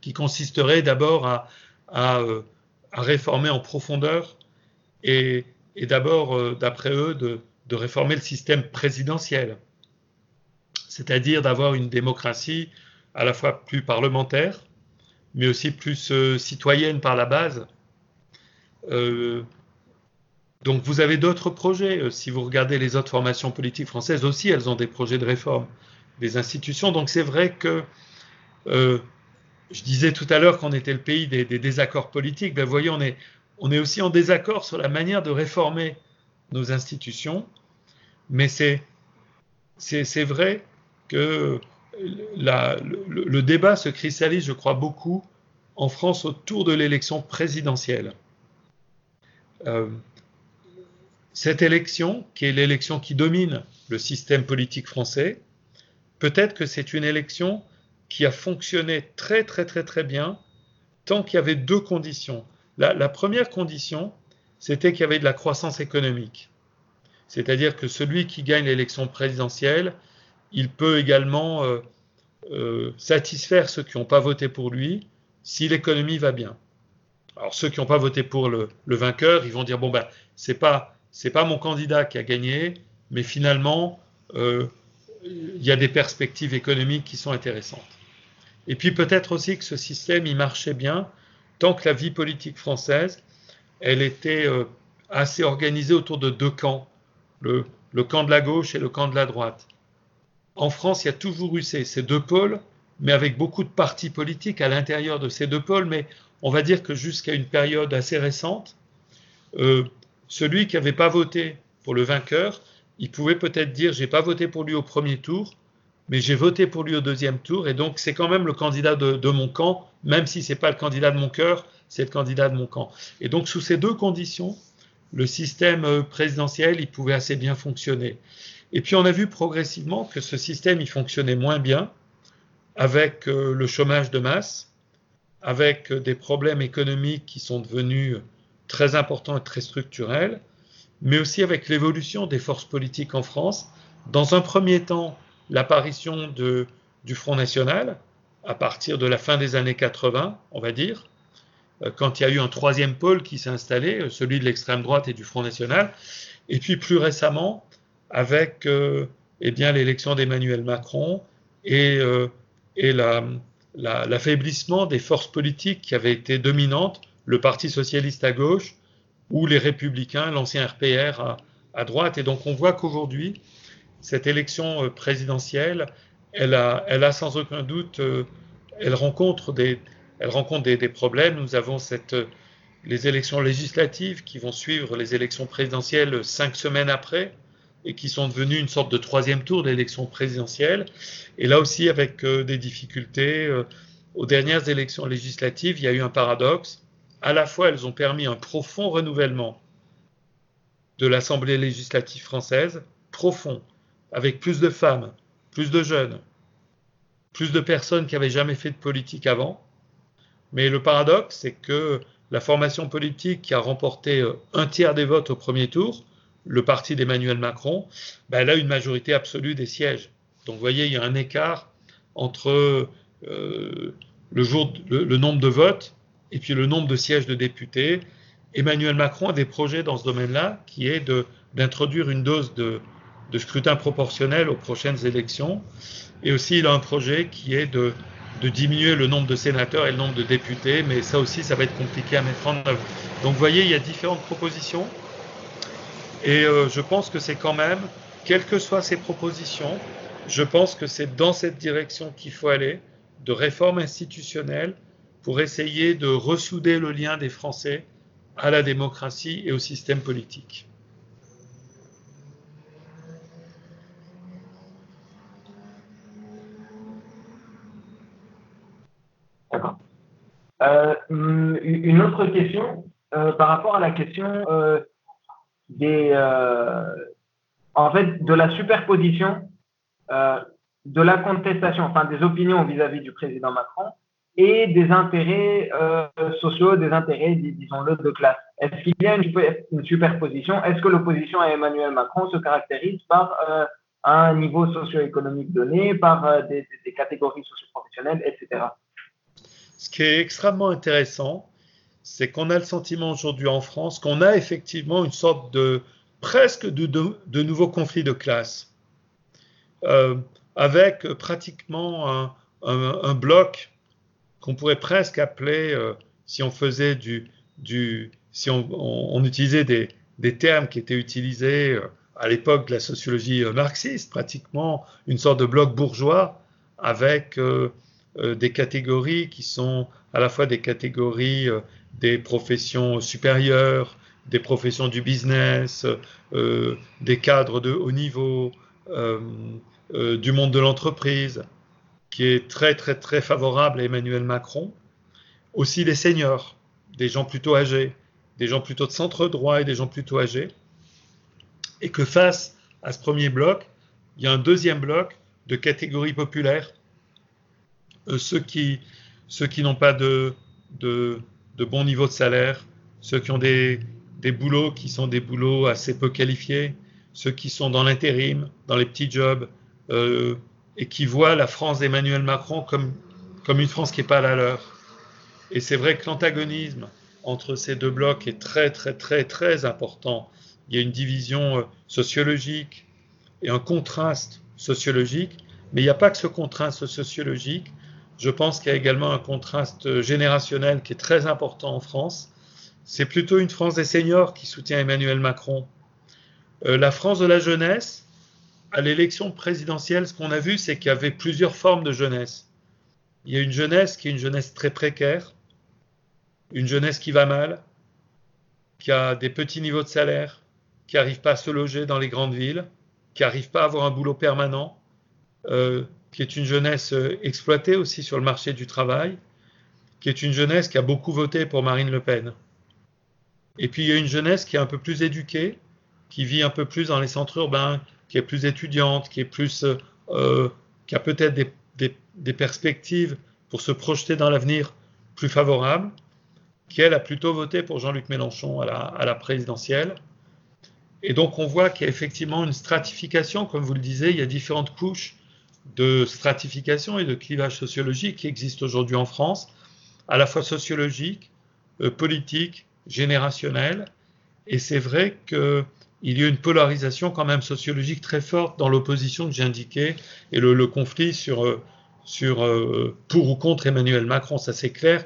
qui consisterait d'abord à, à, réformer en profondeur et d'abord, d'après eux, de réformer le système présidentiel, c'est-à-dire d'avoir une démocratie à la fois plus parlementaire, mais aussi plus euh, citoyenne par la base. Euh, donc vous avez d'autres projets. Euh, si vous regardez les autres formations politiques françaises aussi, elles ont des projets de réforme des institutions. Donc c'est vrai que je disais tout à l'heure qu'on était le pays des, désaccords politiques. Ben, vous voyez, on est, aussi en désaccord sur la manière de réformer nos institutions. Mais c'est, vrai que le, débat se cristallise, je crois, beaucoup en France autour de l'élection présidentielle. Euh, cette élection, qui est l'élection qui domine le système politique français, peut-être que c'est une élection qui a fonctionné très très très très bien tant qu'il y avait deux conditions. La, première condition, c'était qu'il y avait de la croissance économique. C'est-à-dire que celui qui gagne l'élection présidentielle, il peut également euh, euh, satisfaire ceux qui n'ont pas voté pour lui si l'économie va bien. Alors ceux qui n'ont pas voté pour le, vainqueur, ils vont dire bon ben c'est pas pas mon candidat qui a gagné, mais finalement euh, il y a des perspectives économiques qui sont intéressantes. Et puis peut-être aussi que ce système il marchait bien tant que la vie politique française elle était assez organisée autour de deux camps, le camp de la gauche et le camp de la droite en France, il y a toujours eu ces, deux pôles, mais avec beaucoup de partis politiques à l'intérieur de ces deux pôles. Mais on va dire que jusqu'à une période assez récente, euh, celui qui n'avait pas voté pour le vainqueur, il pouvait peut-être dire j'ai pas voté pour lui au premier tour, mais j'ai voté pour lui au deuxième tour, et donc c'est quand même le candidat de, mon camp, même si c'est pas le candidat de mon cœur, c'est le candidat de mon camp. Et donc sous ces deux conditions, le système euh, présidentiel, il pouvait assez bien fonctionner. Et puis on a vu progressivement que ce système il fonctionnait moins bien avec euh, le chômage de masse, avec euh, des problèmes économiques qui sont devenus très importants et très structurels, mais aussi avec l'évolution des forces politiques en France. Dans un premier temps, l'apparition du Front National, à partir de la fin des années 80, on va dire, euh, quand il y a eu un troisième pôle qui s'est installé, celui de l'extrême droite et du Front National, et puis plus récemment, avec euh, eh bien l'élection d'Emmanuel Macron et, euh, et l'affaiblissement des forces politiques qui avaient été dominantes, le Parti socialiste à gauche ou les républicains, l'ancien RPR à, à, droite. Et donc on voit qu'aujourd'hui, cette élection euh, présidentielle, elle a, elle a sans aucun doute, elle rencontre des, elle rencontre des, des problèmes. Nous avons cette, les élections législatives qui vont suivre les élections présidentielles cinq semaines après et qui sont devenus une sorte de troisième tour d'élection présidentielle. Et là aussi, avec euh, des difficultés, euh, aux dernières élections législatives, il y a eu un paradoxe. À la fois, elles ont permis un profond renouvellement de l'Assemblée législative française, profond, avec plus de femmes, plus de jeunes, plus de personnes qui n'avaient jamais fait de politique avant. Mais le paradoxe, c'est que la formation politique qui a remporté euh, un tiers des votes au premier tour, le parti d'Emmanuel Macron, ben, elle a une majorité absolue des sièges. Donc vous voyez, il y a un écart entre euh, le, nombre de votes et puis le nombre de sièges de députés. Emmanuel Macron a des projets dans ce domaine-là, qui est d'introduire une dose de, de, scrutin proportionnel aux prochaines élections. Et aussi, il a un projet qui est de, de diminuer le nombre de sénateurs et le nombre de députés, mais ça aussi, ça va être compliqué à mettre en œuvre. Donc vous voyez, il y a différentes propositions. Et euh, je pense que c'est quand même, quelles que soient ces propositions, je pense que c'est dans cette direction qu'il faut aller, de réforme institutionnelle, pour essayer de ressouder le lien des Français à la démocratie et au système politique. D'accord. Euh, une autre question euh, par rapport à la question des, euh, en fait, de la superposition euh, de la contestation, enfin des opinions vis-à-vis du président Macron et des intérêts euh, sociaux, des intérêts, disons-le, de classe. Est-ce qu'il y a une, superposition? Est-ce que l'opposition à Emmanuel Macron se caractérise par un niveau socio-économique donné, par des, des, catégories socio-professionnelles, etc. Ce qui est extrêmement intéressant, c'est qu'on a le sentiment aujourd'hui en France qu'on a effectivement une sorte de presque de, de, nouveau conflit de classe, euh, avec pratiquement un, bloc qu'on pourrait presque appeler, euh, si on faisait du, si on, utilisait des, des, termes qui étaient utilisés euh, à l'époque de la sociologie marxiste, pratiquement une sorte de bloc bourgeois avec des catégories qui sont à la fois des catégories des professions supérieures, des professions du business, euh, des cadres de haut niveau, euh, euh, du monde de l'entreprise, qui est très très très favorable à Emmanuel Macron. Aussi des seniors, des gens plutôt âgés, des gens plutôt de centre droit et des gens plutôt âgés. Et que face à ce premier bloc, il y a un deuxième bloc de catégories populaires, ceux qui, ceux qui n'ont pas de, de de bons niveaux de salaire, ceux qui ont des, des boulots qui sont des boulots assez peu qualifiés, ceux qui sont dans l'intérim, dans les petits jobs, euh, et qui voient la France d'Emmanuel Macron comme, comme une France qui n'est pas la leur. Et c'est vrai que l'antagonisme entre ces deux blocs est très, très, très, très important. Il y a une division euh, sociologique et un contraste sociologique, mais il n'y a pas que ce contraste sociologique, je pense qu'il y a également un contraste générationnel qui est très important en France. C'est plutôt une France des seniors qui soutient Emmanuel Macron. Euh, la France de la jeunesse, à l'élection présidentielle, ce qu'on a vu, c'est qu'il y avait plusieurs formes de jeunesse. Il y a une jeunesse qui est une jeunesse très précaire, une jeunesse qui va mal, qui a des petits niveaux de salaire, qui n'arrive pas à se loger dans les grandes villes, qui n'arrive pas à avoir un boulot permanent, euh, qui est une jeunesse euh, exploitée aussi sur le marché du travail, qui est une jeunesse qui a beaucoup voté pour Marine Le Pen. Et puis il y a une jeunesse qui est un peu plus éduquée, qui vit un peu plus dans les centres urbains, qui est plus étudiante, qui est plus, euh, euh, qui a peut-être des, perspectives pour se projeter dans l'avenir plus favorables, qui elle a plutôt voté pour Jean-Luc Mélenchon à la, à la présidentielle. Et donc on voit qu'il y a effectivement une stratification, comme vous le disiez, il y a différentes couches de stratification et de clivage sociologique qui existent aujourd'hui en France, à la fois sociologique, euh, politique, générationnel. Et c'est vrai qu'il y a une polarisation quand même sociologique très forte dans l'opposition que j'ai indiquée et le, conflit sur, euh, sur euh, pour ou contre Emmanuel Macron. Ça c'est clair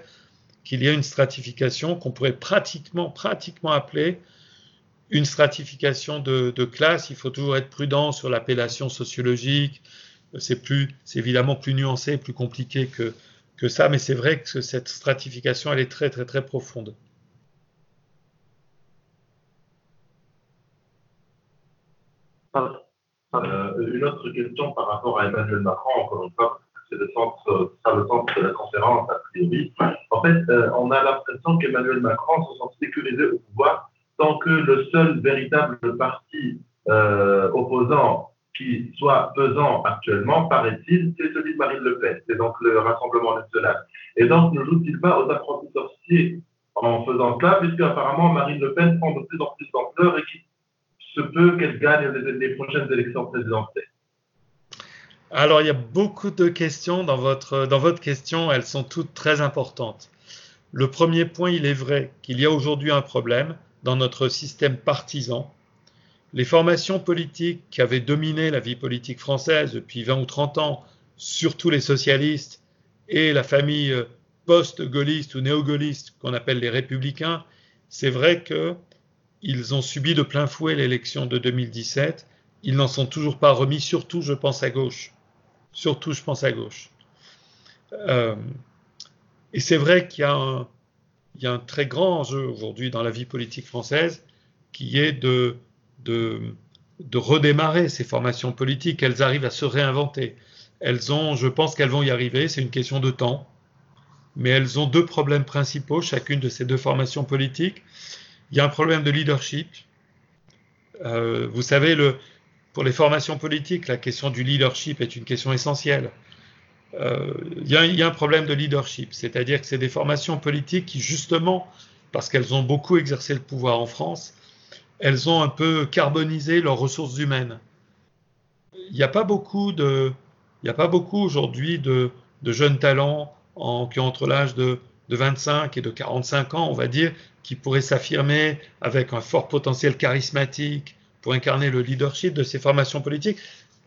qu'il y a une stratification qu'on pourrait pratiquement, pratiquement appeler une stratification de, de classe. Il faut toujours être prudent sur l'appellation sociologique, c'est plus, c'est évidemment plus nuancé, plus compliqué que, que ça, mais c'est vrai que cette stratification, elle est très, très, très profonde. Euh, une autre question par rapport à Emmanuel Macron, encore une fois, c'est le centre, ça le centre de la conférence, a priori. En fait, euh, on a l'impression qu'Emmanuel Macron se sent sécurisé au pouvoir tant que le seul véritable parti euh, opposant qui soit pesant actuellement, paraît-il, c'est celui de Marine Le Pen. C'est donc le Rassemblement national. Et donc, ne joue-t-il pas aux apprentis sorciers en faisant cela, puisque apparemment Marine Le Pen prend de plus en plus d'ampleur et qu'il se peut qu'elle gagne les, prochaines élections présidentielles alors, il y a beaucoup de questions dans votre, dans votre question, elles sont toutes très importantes. Le premier point, il est vrai qu'il y a aujourd'hui un problème dans notre système partisan les formations politiques qui avaient dominé la vie politique française depuis 20 ou 30 ans, surtout les socialistes et la famille euh, post-gaulliste ou néo-gaulliste qu'on appelle les républicains, c'est vrai qu'ils ont subi de plein fouet l'élection de 2017. Ils n'en sont toujours pas remis, surtout je pense à gauche. Surtout je pense à gauche. Euh, et c'est vrai qu'il y, y, a un très grand enjeu aujourd'hui dans la vie politique française qui est de de, redémarrer ces formations politiques. Elles arrivent à se réinventer. Elles ont, je pense qu'elles vont y arriver, c'est une question de temps. Mais elles ont deux problèmes principaux, chacune de ces deux formations politiques. Il y a un problème de leadership. Euh, vous savez, pour les formations politiques, la question du leadership est une question essentielle. Euh, il, y a, un problème de leadership, c'est-à-dire que c'est des formations politiques qui, justement, parce qu'elles ont beaucoup exercé le pouvoir en France, elles ont un peu carbonisé leurs ressources humaines. Il n'y a pas beaucoup de, aujourd'hui de, jeunes talents en, qui ont entre l'âge de de 25 et de 45 ans, on va dire, qui pourraient s'affirmer avec un fort potentiel charismatique pour incarner le leadership de ces formations politiques.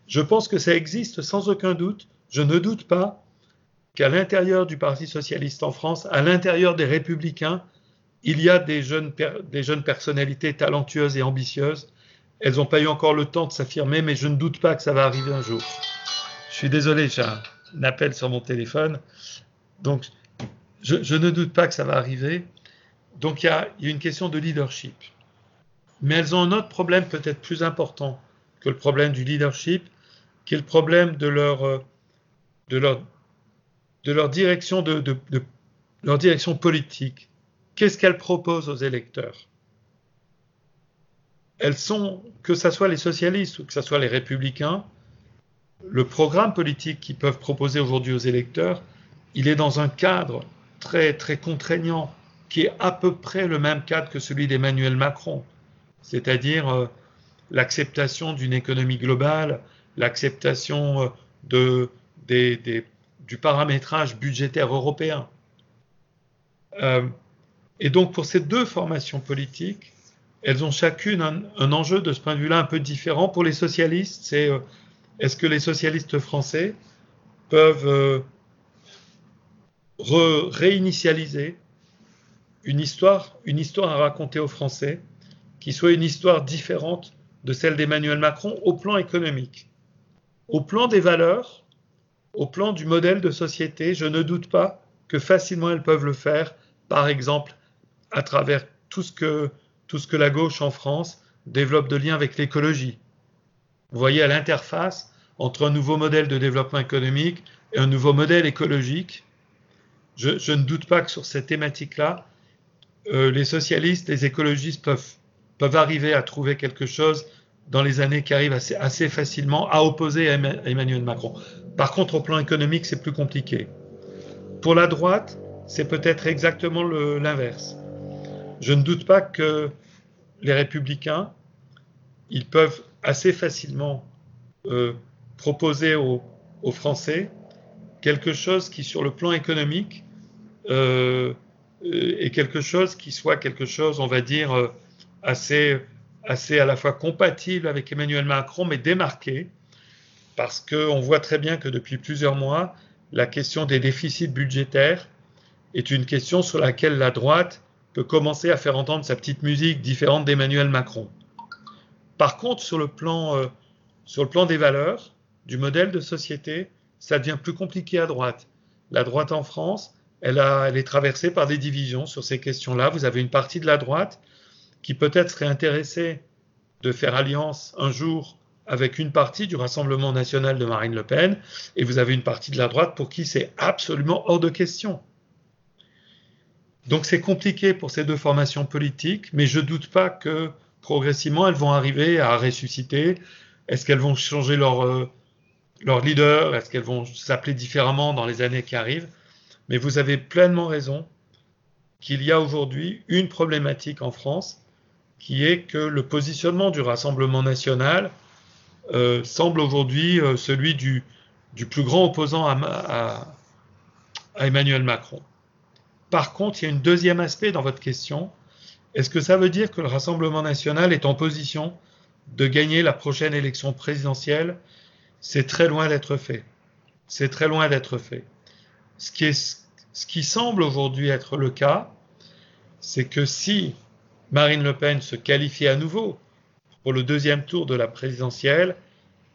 Je pense que ça existe sans aucun doute. Je ne doute pas qu'à l'intérieur du Parti socialiste en France, à l'intérieur des républicains, il y a des jeunes, des jeunes personnalités talentueuses et ambitieuses. Elles n'ont pas eu encore le temps de s'affirmer, mais je ne doute pas que ça va arriver un jour. Je suis désolé, j'ai un appel sur mon téléphone. Donc, je, ne doute pas que ça va arriver. Donc, il y, a, une question de leadership. Mais elles ont un autre problème peut-être plus important que le problème du leadership, qui est le problème de leur, euh, de leur, de leur, direction, de, leur direction politique. Qu'est-ce qu'elles proposent aux électeurs? Elles sont, que ce soit les socialistes ou que ce soit les républicains, le programme politique qu'ils peuvent proposer aujourd'hui aux électeurs, il est dans un cadre très, très contraignant, qui est à peu près le même cadre que celui d'Emmanuel Macron, c'est-à-dire euh, l'acceptation d'une économie globale, l'acceptation euh, du paramétrage budgétaire européen. Euh, et donc pour ces deux formations politiques, elles ont chacune un, enjeu de ce point de vue-là un peu différent. Pour les socialistes, c'est euh, est-ce que les socialistes français peuvent réinitialiser une histoire, une histoire à raconter aux Français qui soit une histoire différente de celle d'Emmanuel Macron au plan économique. Au plan des valeurs, au plan du modèle de société, je ne doute pas que facilement elles peuvent le faire, par exemple à travers tout ce que, la gauche en France développe de lien avec l'écologie. Vous voyez à l'interface entre un nouveau modèle de développement économique et un nouveau modèle écologique. Je, ne doute pas que sur cette thématique-là, euh, les socialistes, les écologistes peuvent arriver à trouver quelque chose dans les années qui arrivent assez, facilement à opposer Emmanuel Macron. Par contre, au plan économique, c'est plus compliqué. Pour la droite, c'est peut-être exactement l'inverse. Je ne doute pas que les républicains, ils peuvent assez facilement euh, proposer aux, Français quelque chose qui, sur le plan économique, euh, euh, est quelque chose qui soit quelque chose, on va dire, assez, assez à la fois compatible avec Emmanuel Macron, mais démarqué, parce qu'on voit très bien que depuis plusieurs mois, la question des déficits budgétaires est une question sur laquelle la droite peut commencer à faire entendre sa petite musique différente d'Emmanuel Macron. Par contre, sur le plan, euh, sur le plan des valeurs, du modèle de société, ça devient plus compliqué à droite. La droite en France, elle, elle est traversée par des divisions sur ces questions-là. Vous avez une partie de la droite qui peut-être serait intéressé de faire alliance un jour avec une partie du Rassemblement national de Marine Le Pen, et vous avez une partie de la droite pour qui c'est absolument hors de question. Donc c'est compliqué pour ces deux formations politiques, mais je ne doute pas que progressivement elles vont arriver à ressusciter. Est-ce qu'elles vont changer leur, euh, leur leader? Est-ce qu'elles vont s'appeler différemment dans les années qui arrivent? Mais vous avez pleinement raison qu'il y a aujourd'hui une problématique en France qui est que le positionnement du Rassemblement national euh, semble aujourd'hui euh, celui du, du, plus grand opposant à, à, Emmanuel Macron. Par contre, il y a un deuxième aspect dans votre question. Est-ce que ça veut dire que le Rassemblement national est en position de gagner la prochaine élection présidentielle? C'est très loin d'être fait. C'est très loin d'être fait. Ce qui, ce qui semble aujourd'hui être le cas, c'est que si Marine Le Pen se qualifie à nouveau pour le deuxième tour de la présidentielle,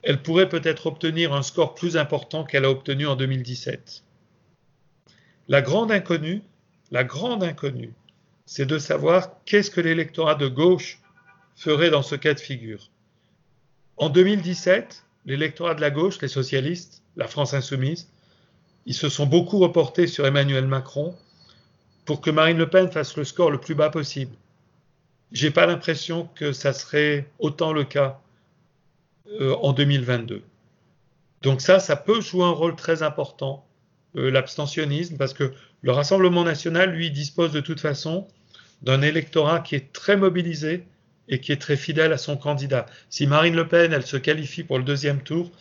elle pourrait peut-être obtenir un score plus important qu'elle a obtenu en 2017. La grande inconnue, la grande inconnue, c'est de savoir qu'est-ce que l'électorat de gauche ferait dans ce cas de figure. En 2017, l'électorat de la gauche, les socialistes, la France insoumise, ils se sont beaucoup reportés sur Emmanuel Macron pour que Marine Le Pen fasse le score le plus bas possible j'ai pas l'impression que ça serait autant le cas euh, en 2022. Donc ça, ça peut jouer un rôle très important, euh, l'abstentionnisme, parce que le Rassemblement national, lui, dispose de toute façon d'un électorat qui est très mobilisé et qui est très fidèle à son candidat. Si Marine Le Pen, elle se qualifie pour le deuxième tour,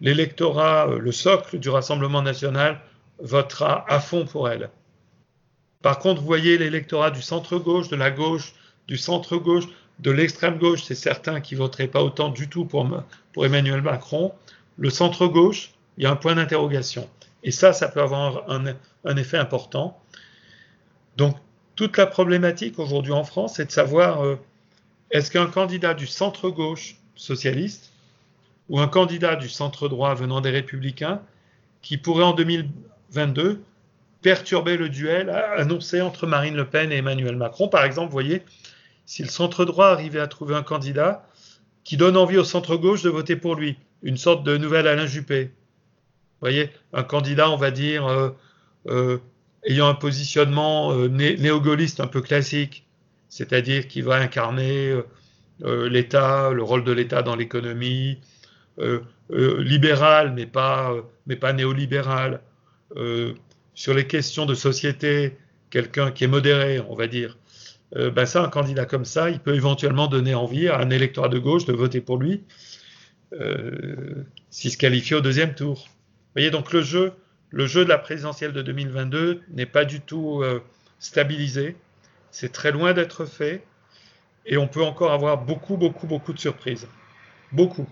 l'électorat, euh, le socle du Rassemblement national, votera à fond pour elle. Par contre, vous voyez l'électorat du centre-gauche, de la gauche, du centre-gauche, de l'extrême-gauche, c'est certains qui voteraient pas autant du tout pour, pour Emmanuel Macron. Le centre-gauche, il y a un point d'interrogation. Et ça, ça peut avoir un, effet important. Donc, toute la problématique aujourd'hui en France, c'est de savoir euh, est-ce qu'un candidat du centre-gauche socialiste ou un candidat du centre-droit venant des républicains qui pourrait en 2022 perturber le duel annoncé entre Marine Le Pen et Emmanuel Macron? Par exemple, vous voyez, si le centre-droit arrivait à trouver un candidat qui donne envie au centre-gauche de voter pour lui, une sorte de nouvelle Alain Juppé. Voyez, un candidat, on va dire, euh, euh, ayant un positionnement euh, néo-gaulliste un peu classique, c'est-à-dire qui va incarner l'État, le rôle de l'État dans l'économie, libéral, mais pas, mais pas néolibéral. sur les questions de société, quelqu'un qui est modéré, on va dire. ben ça, un candidat comme ça, il peut éventuellement donner envie à un électorat de gauche de voter pour lui s'il se qualifie au deuxième tour. Vous voyez, donc le jeu, le jeu de la présidentielle de 2022 n'est pas du tout euh, stabilisé. C'est très loin d'être fait. Et on peut encore avoir beaucoup, beaucoup, beaucoup de surprises. Beaucoup.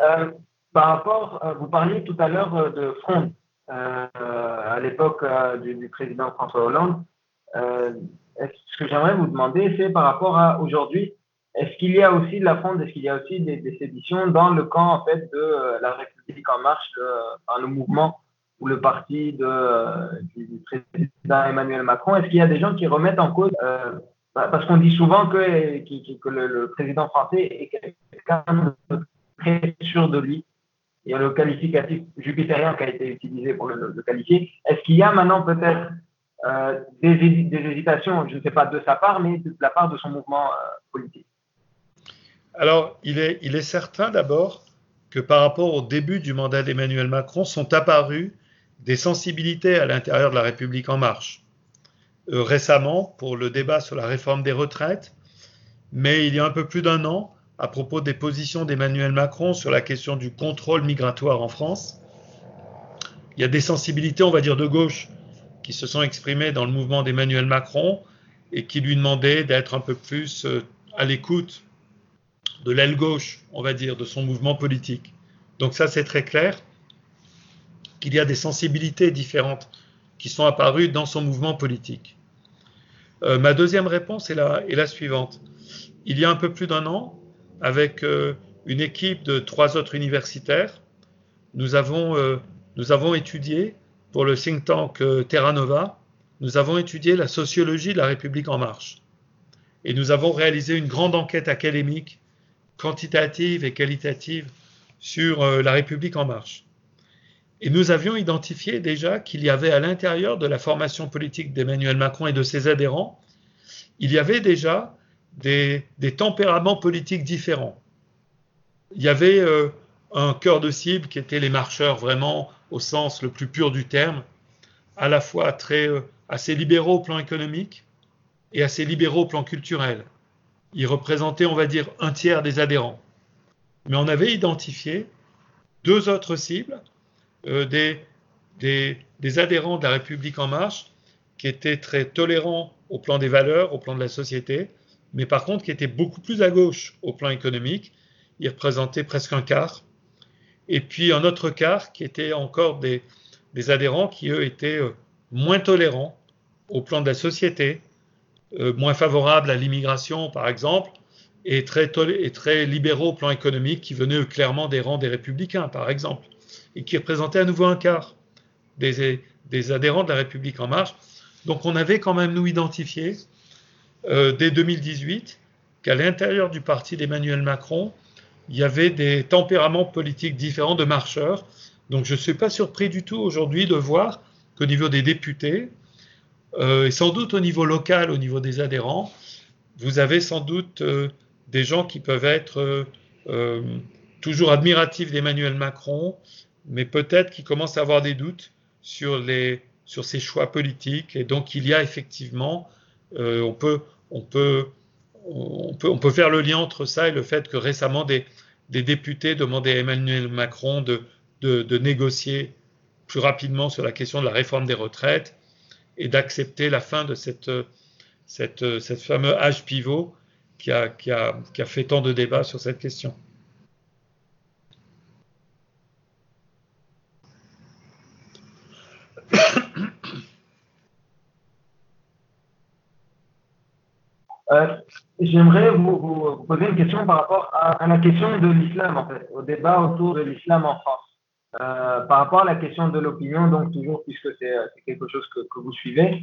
Euh, par rapport, vous parliez tout à l'heure de front à l'époque du, président François Hollande ce que j'aimerais vous demander, c'est par rapport à aujourd'hui, est-ce qu'il y a aussi de la fronde, est-ce qu'il y a aussi des, séditions dans le camp en fait de euh, la République en marche, le, le mouvement ou le parti de, euh, du, président Emmanuel Macron? Est-ce qu'il y a des gens qui remettent en cause euh, bah, parce qu'on dit souvent que, le, président français est quelqu'un de très sûr de lui. Il y a le qualificatif jupitérien qui a été utilisé pour le, qualifier. Est-ce qu'il y a maintenant peut-être des, hésitations, je ne sais pas de sa part, mais de la part de son mouvement politique? Alors, il est, certain d'abord que par rapport au début du mandat d'Emmanuel Macron sont apparues des sensibilités à l'intérieur de la République en marche. Euh, récemment, pour le débat sur la réforme des retraites, mais il y a un peu plus d'un an, à propos des positions d'Emmanuel Macron sur la question du contrôle migratoire en France, il y a des sensibilités, on va dire, de gauche qui se sont exprimés dans le mouvement d'Emmanuel Macron et qui lui demandaient d'être un peu plus euh, à l'écoute de l'aile gauche, on va dire, de son mouvement politique. Donc ça, c'est très clair qu'il y a des sensibilités différentes qui sont apparues dans son mouvement politique. Euh, ma deuxième réponse est la, suivante. Il y a un peu plus d'un an, avec euh, une équipe de trois autres universitaires, nous avons, nous avons étudié pour le think tank euh, Terra Nova, nous avons étudié la sociologie de la République en marche. Et nous avons réalisé une grande enquête académique, quantitative et qualitative, sur euh, la République en marche. Et nous avions identifié déjà qu'il y avait à l'intérieur de la formation politique d'Emmanuel Macron et de ses adhérents, il y avait déjà des, tempéraments politiques différents. Il y avait euh, un cœur de cible qui était les marcheurs vraiment au sens le plus pur du terme, à la fois très, euh, assez libéraux au plan économique et assez libéraux au plan culturel. Ils représentaient, on va dire, un tiers des adhérents. Mais on avait identifié deux autres cibles, euh, des, des, des adhérents de la République en marche qui étaient très tolérants au plan des valeurs, au plan de la société, mais par contre qui étaient beaucoup plus à gauche au plan économique. Ils représentaient presque un quart et puis un autre quart qui était encore des, adhérents qui, eux, étaient euh, moins tolérants au plan de la société, euh, moins favorables à l'immigration, par exemple, et très, et libéraux au plan économique, qui venaient clairement des rangs des républicains, par exemple, et qui représentaient à nouveau un quart des, des adhérents de la République en marche. Donc on avait quand même, nous, identifié, euh, dès 2018, qu'à l'intérieur du parti d'Emmanuel Macron, il y avait des tempéraments politiques différents de marcheurs. Donc je ne suis pas surpris du tout aujourd'hui de voir qu'au niveau des députés, euh, et sans doute au niveau local, au niveau des adhérents, vous avez sans doute euh, des gens qui peuvent être euh, toujours admiratifs d'Emmanuel Macron, mais peut-être qui commencent à avoir des doutes sur, les, sur ses choix politiques. Et donc il y a effectivement, on peut, on peut on peut, on peut, faire le lien entre ça et le fait que récemment des, des députés demandaient à Emmanuel Macron de de, négocier plus rapidement sur la question de la réforme des retraites et d'accepter la fin de cette, cette, cette fameux âge pivot qui a, fait tant de débats sur cette question. Euh, j'aimerais vous, poser une question par rapport à, la question de l'islam, en fait, au débat autour de l'islam en France. Euh, par rapport à la question de l'opinion, donc toujours puisque c'est quelque chose que, vous suivez,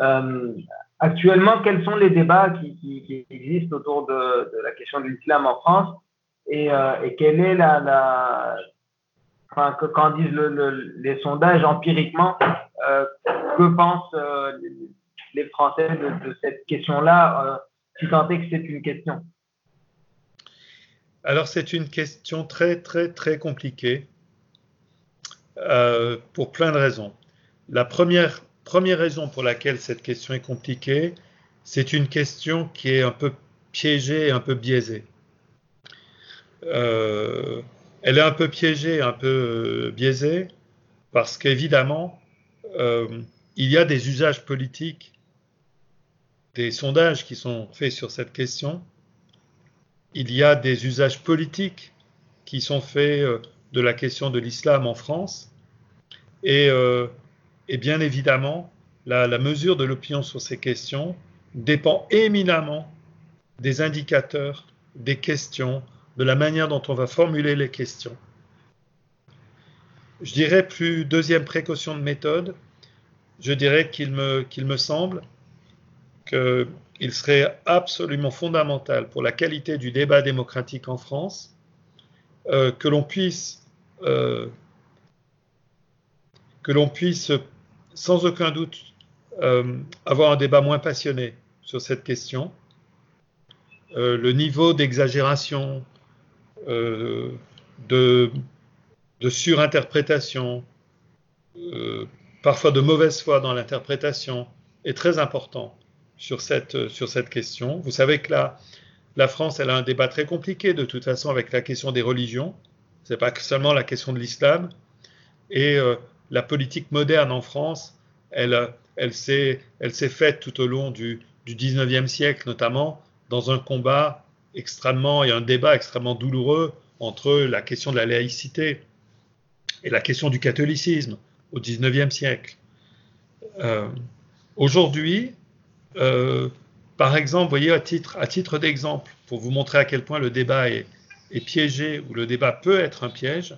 euh, actuellement, quels sont les débats qui, existent autour de, la question de l'islam en France et, et, quelle est la, enfin, quand disent les sondages empiriquement, que pensent les Français de, de cette question-là si tant est que c'est une question? Alors c'est une question très très très compliquée euh, pour plein de raisons. La première, raison pour laquelle cette question est compliquée, c'est une question qui est un peu piégée un peu biaisée. Euh, elle est un peu piégée, un peu euh, biaisée, parce qu'évidemment, il y a des usages politiques des sondages qui sont faits sur cette question. Il y a des usages politiques qui sont faits de la question de l'islam en France. Et, euh, bien évidemment, la, mesure de l'opinion sur ces questions dépend éminemment des indicateurs, des questions, de la manière dont on va formuler les questions. Je dirais plus deuxième précaution de méthode, je dirais qu'il me, qu'il me semble qu'il serait absolument fondamental pour la qualité du débat démocratique en France euh, que l'on puisse, euh, que l'on puisse sans aucun doute euh, avoir un débat moins passionné sur cette question. le niveau d'exagération, de, de, surinterprétation, parfois de mauvaise foi dans l'interprétation, est très important sur cette, question. Vous savez que la, la France, elle a un débat très compliqué de toute façon avec la question des religions. Ce n'est pas seulement la question de l'islam. Et euh, la politique moderne en France, elle, s'est faite tout au long du, du 19e siècle, notamment dans un combat extrêmement et un débat extrêmement douloureux entre la question de la laïcité et la question du catholicisme au 19e siècle. Euh, Aujourd'hui, euh, par exemple, voyez, à titre d'exemple, pour vous montrer à quel point le débat est, piégé ou le débat peut être un piège,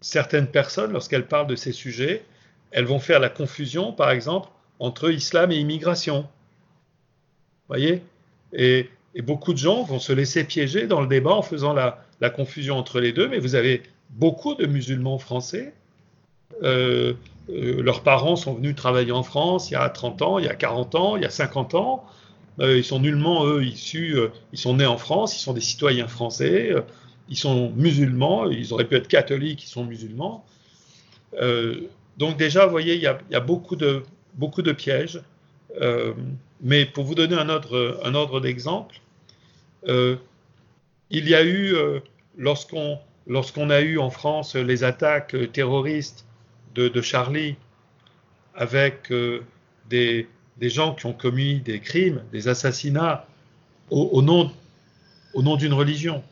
certaines personnes, lorsqu'elles parlent de ces sujets, elles vont faire la confusion, par exemple, entre islam et immigration. Voyez? Et, beaucoup de gens vont se laisser piéger dans le débat en faisant la, confusion entre les deux, mais vous avez beaucoup de musulmans français euh, euh, leurs parents sont venus travailler en France il y a 30 ans, il y a 40 ans, il y a 50 ans. Euh, ils sont nullement, eux, issus, ils sont nés en France, ils sont des citoyens français, ils sont musulmans, ils auraient pu être catholiques, ils sont musulmans. donc déjà, vous voyez, il y a, beaucoup, de, beaucoup de pièges. mais pour vous donner un ordre, ordre d'exemple, il y a eu, lorsqu'on a eu en France les attaques terroristes de, Charlie avec euh, des, gens qui ont commis des crimes, des assassinats au nom d'une religion.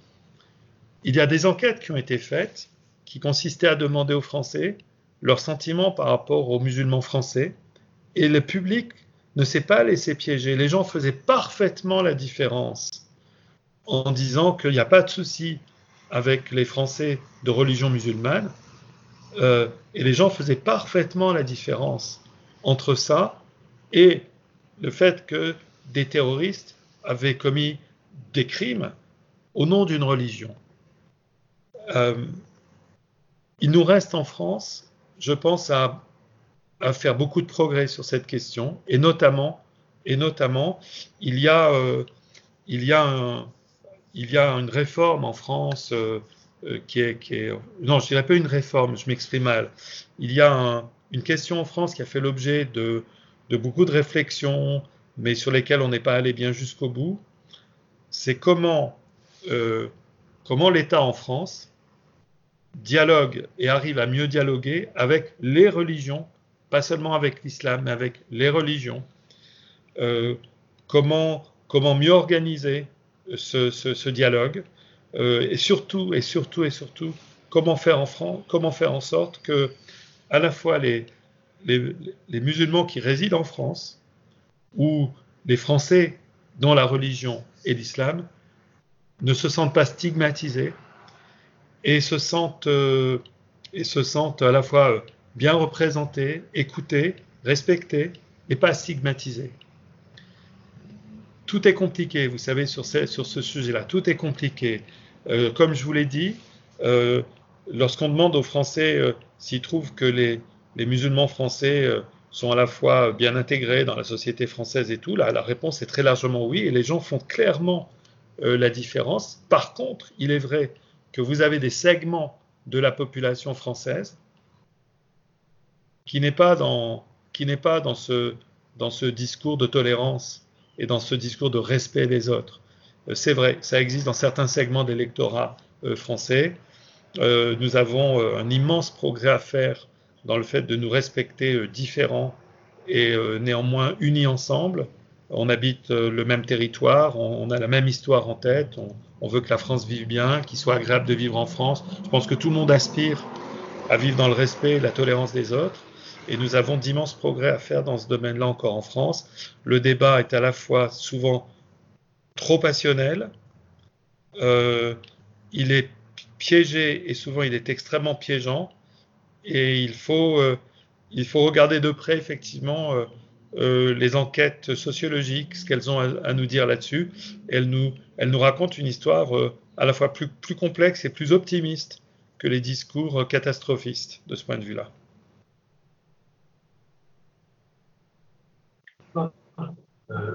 Il y a des enquêtes qui ont été faites qui consistaient à demander aux Français leurs sentiments par rapport aux musulmans français et le public ne s'est pas laissé piéger. Les gens faisaient parfaitement la différence en disant qu'il n'y a pas de souci avec les Français de religion musulmane, euh, et les gens faisaient parfaitement la différence entre ça et le fait que des terroristes avaient commis des crimes au nom d'une religion. Euh, il nous reste en France, je pense, à, faire beaucoup de progrès sur cette question, et notamment, et notamment il, y a, euh, il, y a il y a une réforme en France euh, qui, est, Non, je dirais pas une réforme, je m'exprime mal. Il y a une question en France qui a fait l'objet de, beaucoup de réflexions, mais sur lesquelles on n'est pas allé bien jusqu'au bout. C'est comment, comment l'État en France dialogue et arrive à mieux dialoguer avec les religions, pas seulement avec l'islam, mais avec les religions. Euh, comment, comment mieux organiser ce, dialogue euh, et surtout, et surtout, et surtout, comment faire en France, comment faire en sorte que à la fois les, les, les musulmans qui résident en France ou les Français dont la religion est l'islam ne se sentent pas stigmatisés et se sentent, euh, et se sentent à la fois bien représentés, écoutés, respectés et pas stigmatisés. Tout est compliqué, vous savez, sur ce, sur ce sujet-là. Tout est compliqué. Euh, comme je vous l'ai dit, euh, lorsqu'on demande aux Français s'ils trouvent que les, les musulmans français sont à la fois bien intégrés dans la société française et tout, là, la réponse est très largement oui, et les gens font clairement la différence. Par contre, il est vrai que vous avez des segments de la population française qui n'est pas dans, qui n'est pas dans ce, dans ce discours de tolérance et dans ce discours de respect des autres. Euh, c'est vrai, ça existe dans certains segments d'électorat euh, français. Euh, nous avons un immense progrès à faire dans le fait de nous respecter différents et néanmoins unis ensemble. On habite le même territoire, on, a la même histoire en tête, on, veut que la France vive bien, qu'il soit agréable de vivre en France. Je pense que tout le monde aspire à vivre dans le respect et la tolérance des autres. Et nous avons d'immenses progrès à faire dans ce domaine-là encore en France. Le débat est à la fois souvent trop passionnel, euh, il est piégé et souvent il est extrêmement piégeant. Et il faut, euh, il faut regarder de près effectivement euh, euh, les enquêtes sociologiques, ce qu'elles ont à, nous dire là-dessus. Elles nous, racontent une histoire euh, à la fois plus, plus, complexe et plus optimiste que les discours euh, catastrophistes de ce point de vue-là.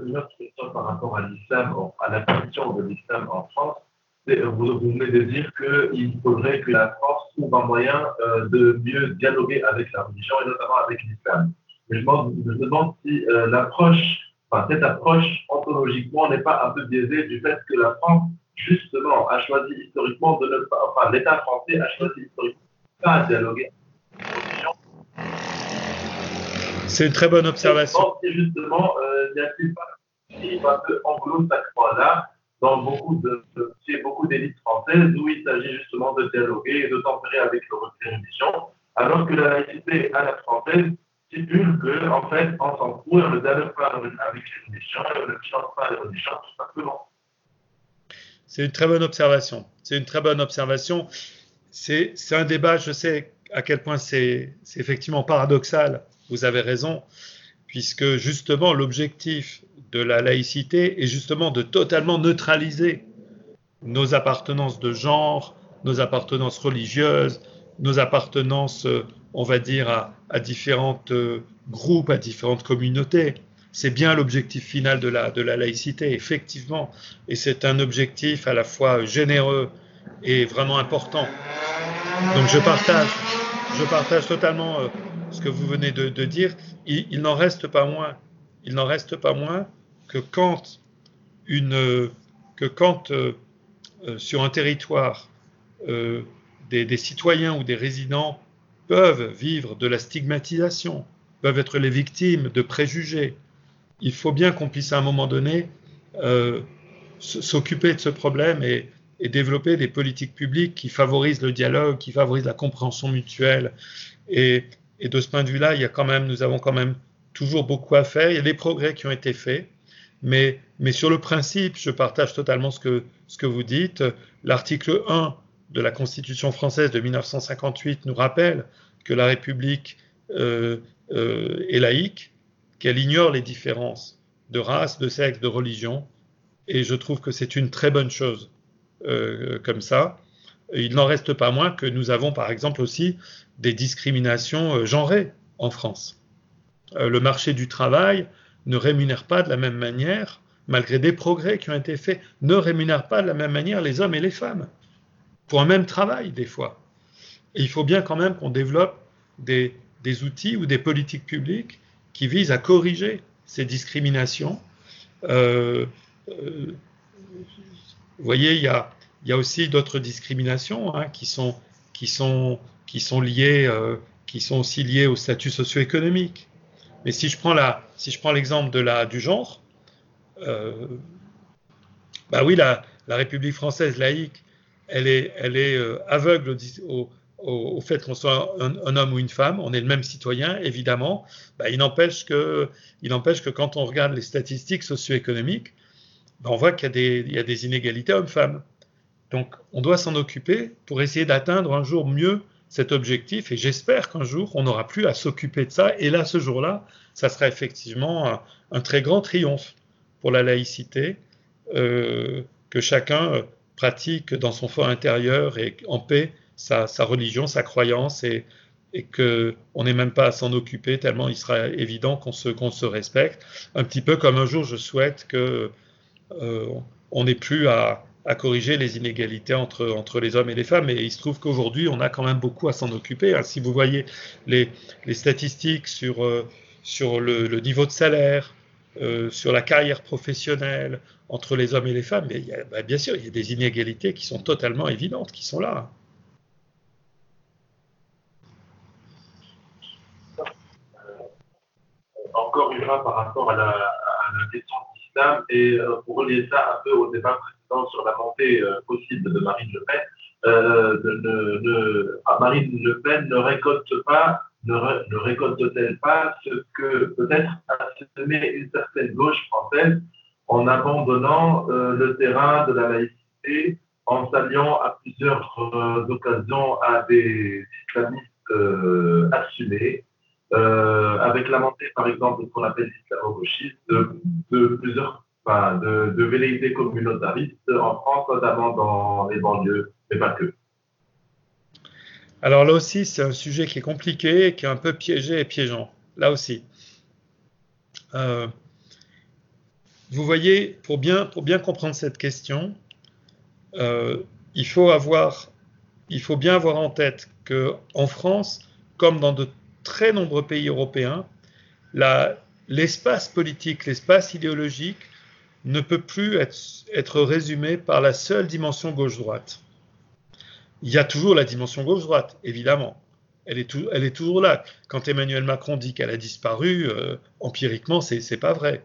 une autre question par rapport à l'islam, à l'apparition de l'islam en France. Vous, vous, venez de dire qu'il faudrait que la France trouve un moyen de mieux dialoguer avec la religion et notamment avec l'islam je me demande si euh, l'approche, enfin, cette approche ontologiquement n'est pas un peu biaisée du fait que la France, justement, a choisi historiquement de ne pas, enfin, l'État français a choisi historiquement de ne pas dialoguer. C'est une très bonne observation. Et justement, euh, n'y a-t-il pas un peu anglo-saxon-là dans beaucoup de, chez beaucoup d'élites françaises où il s'agit justement de dialoguer et de tempérer avec le religion, alors que la laïcité à la française que, en fait, ne dialogue pas avec les les. C'est une très bonne observation. C'est une très bonne observation. C'est un débat, je sais à quel point c'est effectivement paradoxal. Vous avez raison, puisque justement l'objectif de la laïcité est justement de totalement neutraliser nos appartenances de genre, nos appartenances religieuses, nos appartenances on va dire, à, à différents euh, groupes, à différentes communautés. C'est bien l'objectif final de la, laïcité, effectivement. Et c'est un objectif à la fois généreux et vraiment important. Donc je partage, je partage totalement euh, ce que vous venez de, dire. Il, n'en reste pas moins, il n'en reste pas moins que quand une, que quand euh, sur un territoire des, citoyens ou des résidents peuvent vivre de la stigmatisation, peuvent être les victimes de préjugés. Il faut bien qu'on puisse à un moment donné euh, s'occuper de ce problème et, développer des politiques publiques qui favorisent le dialogue, qui favorisent la compréhension mutuelle. Et, de ce point de vue-là, il y a quand même, nous avons quand même toujours beaucoup à faire. Il y a des progrès qui ont été faits, mais, sur le principe, je partage totalement ce que vous dites. L'article 1 de la Constitution française de 1958 nous rappelle que la République euh, euh, est laïque, qu'elle ignore les différences de race, de sexe, de religion, et je trouve que c'est une très bonne chose euh, comme ça. Il n'en reste pas moins que nous avons par exemple aussi des discriminations genrées en France. le marché du travail ne rémunère pas de la même manière, malgré des progrès qui ont été faits, ne rémunère pas de la même manière les hommes et les femmes pour un même travail des fois. Il faut bien quand même qu'on développe des, outils ou des politiques publiques qui visent à corriger ces discriminations. Euh, euh, vous voyez, il y a, aussi d'autres discriminations hein, qui, sont, qui sont, qui sont liées, aussi liées au statut socio-économique. Mais si je prends l'exemple du genre, bah oui, la République française laïque, elle est, est aveugle au, au, fait qu'on soit un, homme ou une femme, on est le même citoyen, évidemment, bah, il n'empêche que, que quand on regarde les statistiques socio-économiques, bah, on voit qu'il y, a des inégalités hommes-femmes. Donc on doit s'en occuper pour essayer d'atteindre un jour mieux cet objectif et j'espère qu'un jour on n'aura plus à s'occuper de ça et là ce jour-là, ça sera effectivement un, très grand triomphe pour la laïcité euh, que chacun euh, pratique dans son fort intérieur et en paix sa, religion, sa croyance et, et qu'on n'ait même pas à s'en occuper tellement il sera évident qu'on se, qu'on se respecte. Un petit peu comme un jour je souhaite que euh, on n'ait plus à, à, corriger les inégalités entre, entre les hommes et les femmes. Et il se trouve qu'aujourd'hui, on a quand même beaucoup à s'en occuper. Hein. Si vous voyez les, les statistiques sur, euh, sur le, niveau de salaire, euh, sur la carrière professionnelle entre les hommes et les femmes, mais bah, bien sûr, il y a des inégalités qui sont totalement évidentes, qui sont là. encore une fois par rapport à la, question d'islam et euh, pour relier ça un peu au débat précédent sur la montée euh, possible de Marine Le Pen, de, Marine Le Pen ne récolte pas, ne, ne récolte-t-elle pas ce que peut-être a semé une certaine gauche française en abandonnant le terrain de la laïcité, en s'alliant à plusieurs occasions à des islamistes assumés euh, avec la montée, par exemple, de ce qu'on appelle l'islamo-gauchisme, de, plusieurs, enfin, de velléités communautaristes en France, notamment dans les banlieues, mais pas que. Alors là aussi, c'est un sujet qui est compliqué, qui est un peu piégé et piégeant. Là aussi. Euh, vous voyez, pour bien, comprendre cette question, euh, il, faut avoir, il faut bien avoir en tête qu'en France, comme dans de très nombreux pays européens, l'espace politique, l'espace idéologique ne peut plus être, résumé par la seule dimension gauche-droite. Il y a toujours la dimension gauche-droite, évidemment. Elle est, toujours là. Quand Emmanuel Macron dit qu'elle a disparu, euh, empiriquement, c'est n'est pas vrai.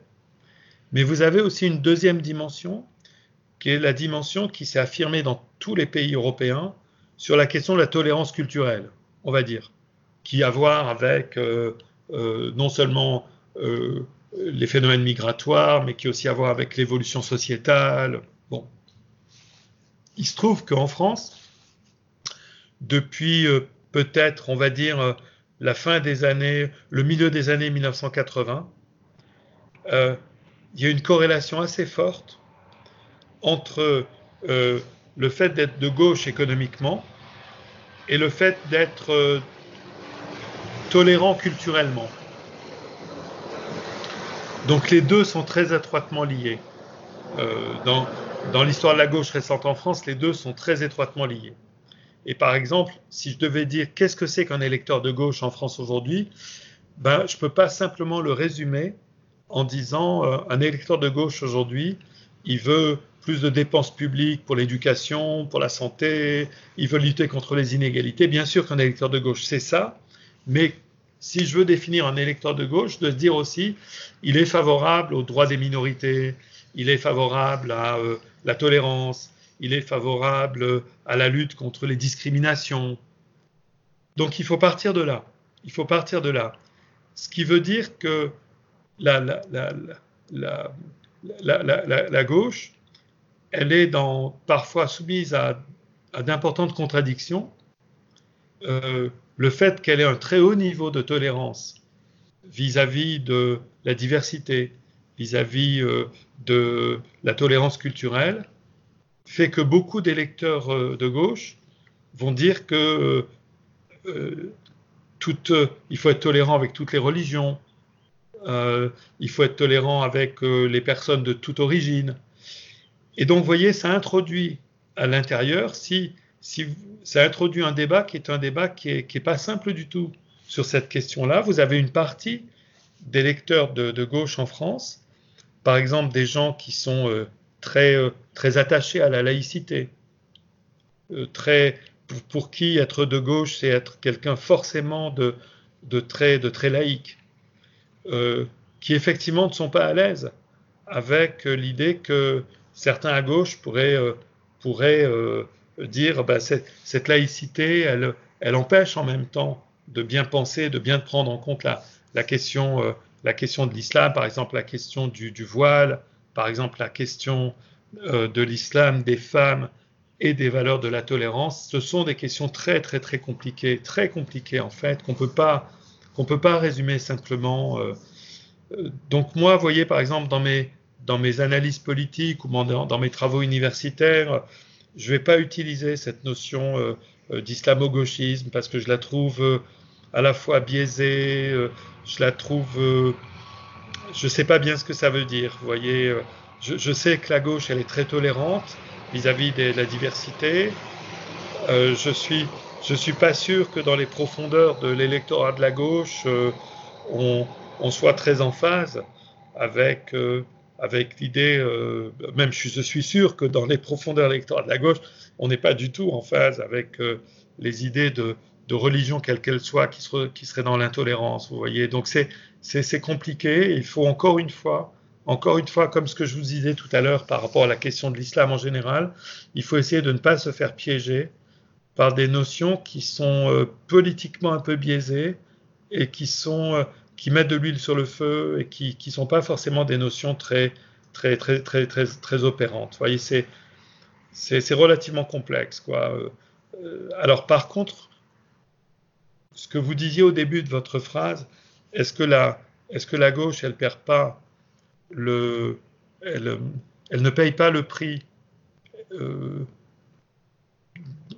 Mais vous avez aussi une deuxième dimension, qui est la dimension qui s'est affirmée dans tous les pays européens sur la question de la tolérance culturelle, on va dire qui a à voir avec euh, euh, non seulement les phénomènes migratoires, mais qui a aussi à voir avec l'évolution sociétale. Bon. Il se trouve qu'en France, depuis peut-être, on va dire, la fin des années, le milieu des années 1980, il y a une corrélation assez forte entre le fait d'être de gauche économiquement et le fait d'être tolérant culturellement. Donc les deux sont très étroitement liés. Euh, dans l'histoire de la gauche récente en France, les deux sont très étroitement liés. Et par exemple, si je devais dire qu'est-ce que c'est qu'un électeur de gauche en France aujourd'hui, ben, je ne peux pas simplement le résumer en disant euh, un électeur de gauche aujourd'hui, il veut plus de dépenses publiques pour l'éducation, pour la santé, il veut lutter contre les inégalités. Bien sûr qu'un électeur de gauche, c'est ça, mais si je veux définir un électeur de gauche, de dire aussi, il est favorable aux droits des minorités, il est favorable à euh, la tolérance, il est favorable à la lutte contre les discriminations. Donc il faut partir de là. Il faut partir de là. Ce qui veut dire que la, gauche, elle est parfois soumise à, d'importantes contradictions. Euh, le fait qu'elle ait un très haut niveau de tolérance vis-à-vis de la diversité, vis-à-vis euh, de la tolérance culturelle, fait que beaucoup d'électeurs euh, de gauche vont dire que euh, il faut être tolérant avec toutes les religions, il faut être tolérant avec les personnes de toute origine. Et donc, vous voyez, ça introduit à l'intérieur, si si ça introduit un débat qui est un débat qui n'est pas simple du tout sur cette question-là. Vous avez une partie des lecteurs de, gauche en France, par exemple des gens qui sont euh, très, euh, très attachés à la laïcité, euh, très, pour, qui être de gauche, c'est être quelqu'un forcément de, de, très, de très laïque, euh, qui effectivement ne sont pas à l'aise avec l'idée que certains à gauche pourraient, pourraient dire bah, cette, laïcité, elle, elle empêche en même temps de bien penser, de bien prendre en compte la, la question, la question de l'islam, par exemple la question du voile, par exemple la question euh, de l'islam, des femmes et des valeurs de la tolérance, ce sont des questions très très très compliquées, très compliquées en fait, qu'on peut pas peut pas résumer simplement. Euh, euh, donc moi, vous voyez par exemple dans mes dans mes analyses politiques ou dans, mes travaux universitaires, je vais pas utiliser cette notion d'islamo-gauchisme parce que je la trouve à la fois biaisée, je la trouve je sais pas bien ce que ça veut dire. Vous voyez, je, sais que la gauche, elle est très tolérante vis-à-vis de la diversité. Euh, je suis, je suis pas sûr que dans les profondeurs de l'électorat de la gauche, euh, on, soit très en phase avec, euh, avec l'idée, même je, suis sûr que dans les profondeurs de l'électorat de la gauche, on n'est pas du tout en phase avec les idées de, de religion, quelle qu'elle soit, qui, serait, dans l'intolérance. Vous voyez, donc c'est compliqué. Il faut encore une fois encore une fois, comme ce que je vous disais tout à l'heure par rapport à la question de l'islam en général, il faut essayer de ne pas se faire piéger par des notions qui sont euh, politiquement un peu biaisées et qui sont euh, qui mettent de l'huile sur le feu et qui ne sont pas forcément des notions très très très très très très opérantes. Vous voyez, c'est c'est relativement complexe quoi. Euh, alors par contre, ce que vous disiez au début de votre phrase, est-ce que la gauche elle perd pas le, elle, ne paye pas le prix euh,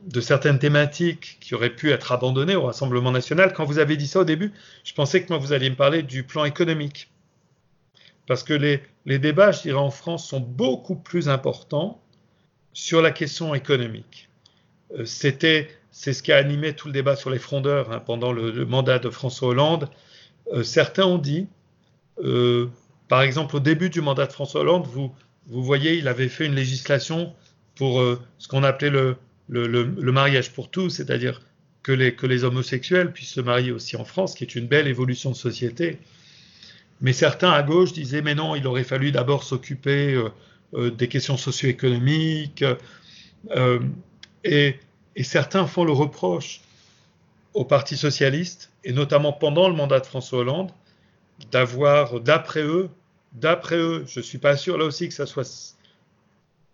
de certaines thématiques qui auraient pu être abandonnées au Rassemblement national? Quand vous avez dit ça au début, je pensais que moi vous alliez me parler du plan économique. Parce que les, les débats, je dirais, en France sont beaucoup plus importants sur la question économique. Euh, c'était, c'est ce qui a animé tout le débat sur les frondeurs hein, pendant le, mandat de François Hollande. Euh, certains ont dit, par exemple, au début du mandat de François Hollande, vous, voyez, il avait fait une législation pour euh, ce qu'on appelait le, mariage pour tous, c'est-à-dire que les, que les homosexuels puissent se marier aussi en France, qui est une belle évolution de société. Mais certains à gauche disaient, mais non, il aurait fallu d'abord s'occuper euh, euh, des questions socio-économiques. Et, et certains font le reproche au Parti socialiste, et notamment pendant le mandat de François Hollande, d'avoir, d'après eux, d'après eux, je ne suis pas sûr là aussi que ça soit,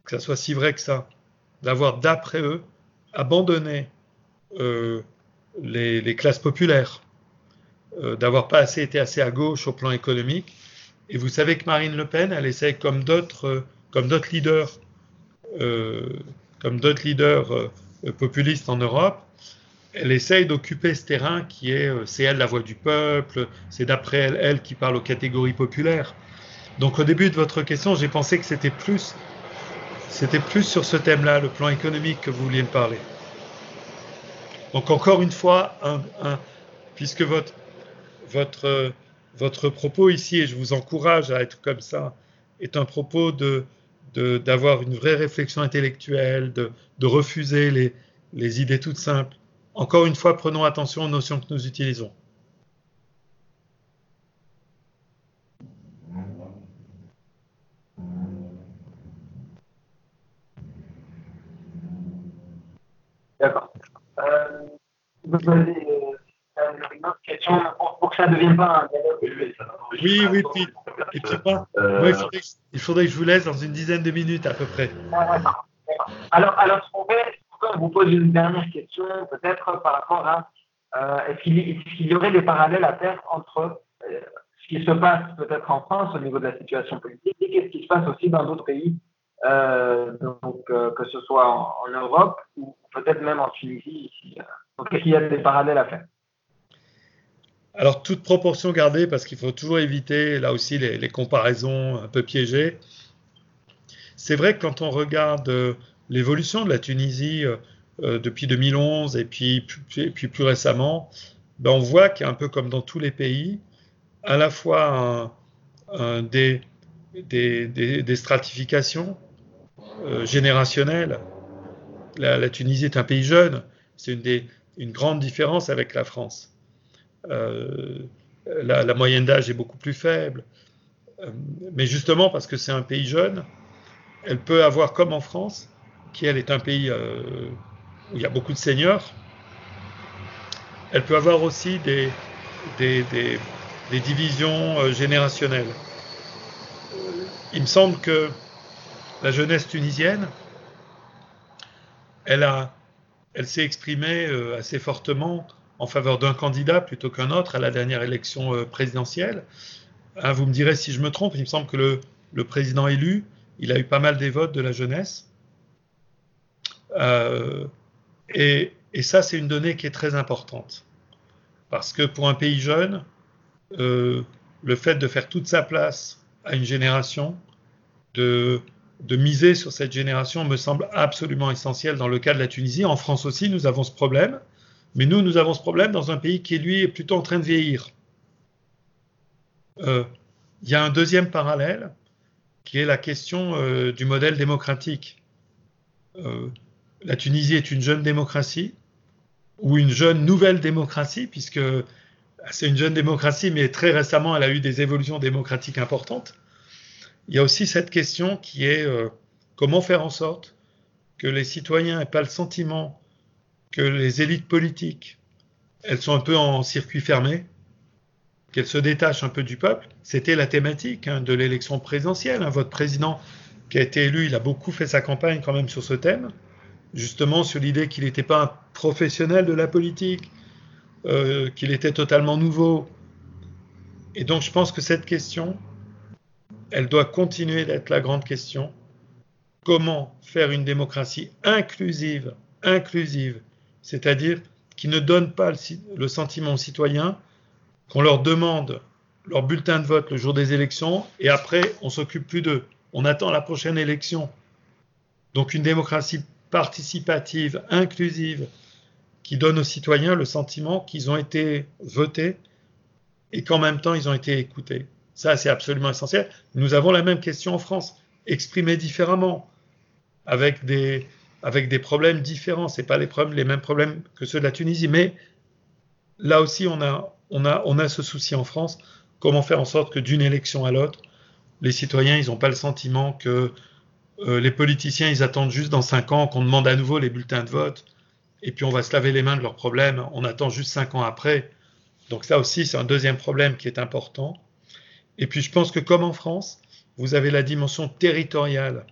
que ça soit si vrai que ça, d'avoir d'après eux abandonné euh, les, classes populaires, euh, d'avoir pas assez été assez à gauche au plan économique. Et vous savez que Marine Le Pen, elle essaye comme d'autres, comme d'autres leaders, euh, comme d'autres leaders populistes en Europe, elle essaye d'occuper ce terrain qui est, c'est elle la voix du peuple, c'est d'après elle, elle qui parle aux catégories populaires. Donc au début de votre question, j'ai pensé que c'était plus, c'était plus sur ce thème-là, le plan économique, que vous vouliez me parler. Donc encore une fois, puisque votre, votre, votre propos ici, et je vous encourage à être comme ça, est un propos de, d'avoir une vraie réflexion intellectuelle, de, de refuser les, les idées toutes simples. Encore une fois, prenons attention aux notions que nous utilisons. D'accord. Euh, vous avez euh, question pour, que ça ne devienne pas un dialogue Oui, oui, puis, et puis moi, euh, il, faudrait que, il, faudrait que, je vous laisse dans une dizaine de minutes à peu près. D'accord. Alors, alors, on vous pose une dernière question, peut-être par rapport à est-ce qu'il y aurait des parallèles à faire entre ce qui se passe peut-être en France au niveau de la situation politique et ce qui se passe aussi dans d'autres pays, donc que ce soit en Europe ou peut-être même en Tunisie ici. Donc, est-ce qu'il y a des parallèles à faire? Alors, toute proportion gardée, parce qu'il faut toujours éviter, là aussi, les, comparaisons un peu piégées. C'est vrai que quand on regarde euh, l'évolution de la Tunisie euh, euh, depuis 2011 et puis, plus récemment, ben on voit qu'il un peu comme dans tous les pays, à la fois des, stratifications générationnelles la, Tunisie est un pays jeune, c'est une grande différence avec la France. Euh, la, moyenne d'âge est beaucoup plus faible. Euh, mais justement, parce que c'est un pays jeune, elle peut avoir, comme en France, qui elle est un pays euh, où il y a beaucoup de seniors, elle peut avoir aussi des, des, divisions générationnelles. Il me semble que la jeunesse tunisienne, elle, elle s'est exprimée assez fortement en faveur d'un candidat plutôt qu'un autre à la dernière élection euh, présidentielle. Ah, vous me direz si je me trompe, il me semble que le, président élu, il a eu pas mal des votes de la jeunesse. Euh, et, ça, c'est une donnée qui est très importante. Parce que pour un pays jeune, euh, le fait de faire toute sa place à une génération, de, de miser sur cette génération me semble absolument essentiel dans le cas de la Tunisie. En France aussi, nous avons ce problème. Mais nous, nous avons ce problème dans un pays qui, lui, est plutôt en train de vieillir. Euh, il y a un deuxième parallèle qui est la question euh, du modèle démocratique. Euh, la Tunisie est une jeune démocratie ou une jeune nouvelle démocratie, puisque c'est une jeune démocratie, mais très récemment, elle a eu des évolutions démocratiques importantes. Il y a aussi cette question qui est comment faire en sorte que les citoyens n'aient pas le sentiment que les élites politiques, elles sont un peu en circuit fermé, qu'elles se détachent un peu du peuple. C'était la thématique hein, de l'élection présidentielle. Votre président qui a été élu, il a beaucoup fait sa campagne quand même sur ce thème, justement sur l'idée qu'il n'était pas un professionnel de la politique, euh, qu'il était totalement nouveau. Et donc je pense que cette question, elle doit continuer d'être la grande question. Comment faire une démocratie inclusive, inclusive, c'est-à-dire qui ne donnent pas le, sentiment aux citoyens qu'on leur demande leur bulletin de vote le jour des élections et après on s'occupe plus d'eux. On attend la prochaine élection. Donc une démocratie participative, inclusive, qui donne aux citoyens le sentiment qu'ils ont été votés et qu'en même temps ils ont été écoutés. Ça, c'est absolument essentiel. Nous avons la même question en France, exprimée différemment, avec des, avec des problèmes différents. Ce pas les, les mêmes problèmes que ceux de la Tunisie, mais là aussi, on a, on a, on a ce souci en France. Comment faire en sorte que d'une élection à l'autre, les citoyens, ils n'ont pas le sentiment que euh, les politiciens, ils attendent juste dans cinq ans qu'on demande à nouveau les bulletins de vote, et puis on va se laver les mains de leurs problèmes. On attend juste cinq ans après. Donc ça aussi, c'est un deuxième problème qui est important. Et puis je pense que comme en France, vous avez la dimension territoriale.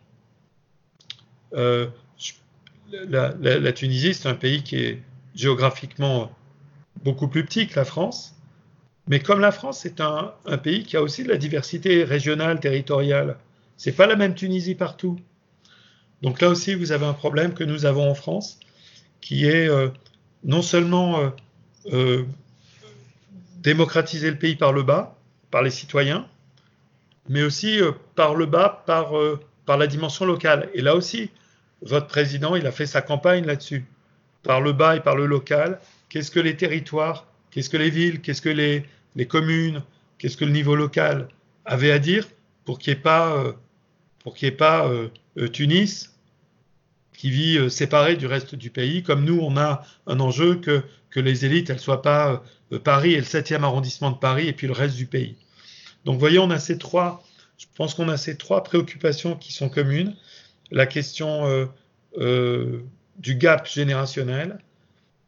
Euh, la, Tunisie, c'est un pays qui est géographiquement beaucoup plus petit que la France. Mais comme la France, c'est un, pays qui a aussi de la diversité régionale, territoriale. C'est pas la même Tunisie partout. Donc là aussi, vous avez un problème que nous avons en France, qui est euh, non seulement euh, euh, démocratiser le pays par le bas, par les citoyens, mais aussi par le bas, par, par la dimension locale. Et là aussi, votre président, il a fait sa campagne là-dessus, par le bas et par le local. Qu'est-ce que les territoires, qu'est-ce que les villes, qu'est-ce que les, communes, qu'est-ce que le niveau local avait à dire pour qu'il n'y ait pas, euh, euh, euh, Tunis qui vit séparée du reste du pays, comme nous, on a un enjeu que, que les élites, elles ne soient pas Paris et le 7e arrondissement de Paris et puis le reste du pays. Donc, vous voyez, on a ces trois, je pense qu'on a ces trois préoccupations qui sont communes la question euh, euh, du gap générationnel,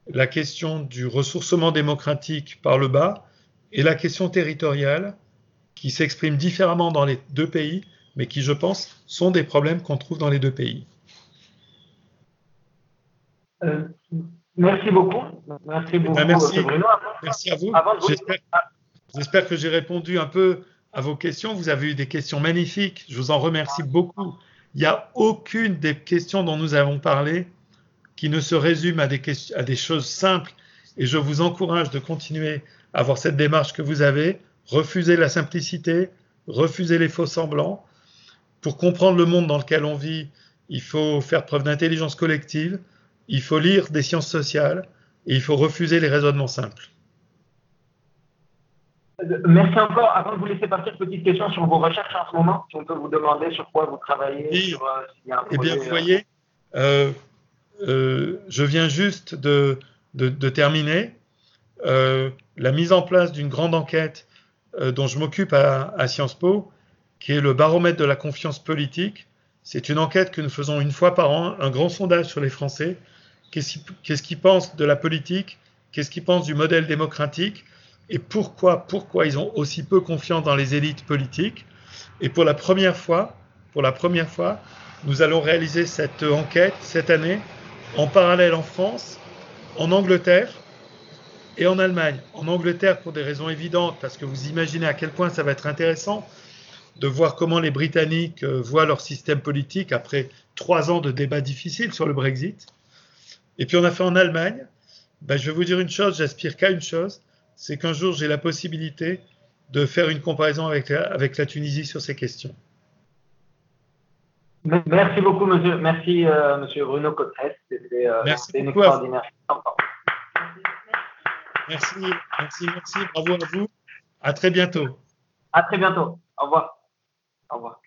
la question du ressourcement démocratique par le bas et la question territoriale qui s'exprime différemment dans les deux pays, mais qui, je pense, sont des problèmes qu'on trouve dans les deux pays. Euh, merci beaucoup. Merci beaucoup, ben, merci, Bruno. Merci à vous. J'espère que j'ai répondu un peu à vos questions. Vous avez eu des questions magnifiques. Je vous en remercie beaucoup. Il n'y a aucune des questions dont nous avons parlé qui ne se résume à des, choses simples. Et je vous encourage de continuer à avoir cette démarche que vous avez. Refuser la simplicité, refuser les faux semblants. Pour comprendre le monde dans lequel on vit, il faut faire preuve d'intelligence collective, il faut lire des sciences sociales et il faut refuser les raisonnements simples. Merci encore. Avant de vous laisser partir, petite question sur vos recherches en ce moment. Si on peut vous demander sur quoi vous travaillez. Sur, euh, eh bien, vous voyez, euh, euh, je viens juste de, de, terminer la mise en place d'une grande enquête dont je m'occupe à, à, Sciences Po, qui est le baromètre de la confiance politique. C'est une enquête que nous faisons une fois par an, un grand sondage sur les Français. Qu'est-ce qu'ils pensent de la politique? Qu'est-ce qu'ils pensent du modèle démocratique? Et pourquoi, pourquoi ils ont aussi peu confiance dans les élites politiques Et pour la première fois, pour la première fois, nous allons réaliser cette enquête cette année en parallèle en France, en Angleterre et en Allemagne. En Angleterre pour des raisons évidentes, parce que vous imaginez à quel point ça va être intéressant de voir comment les Britanniques euh, voient leur système politique après trois ans de débats difficiles sur le Brexit. Et puis on a fait en Allemagne. Ben, je vais vous dire une chose, j'aspire qu'à une chose, c'est qu'un jour j'ai la possibilité de faire une comparaison avec avec la Tunisie sur ces questions. Merci beaucoup, monsieur. Merci, euh, monsieur Bruno Cotres. C'était euh, une extraordinaire. Merci, merci, merci. Bravo à vous. À très bientôt. À très bientôt. Au revoir. Au revoir.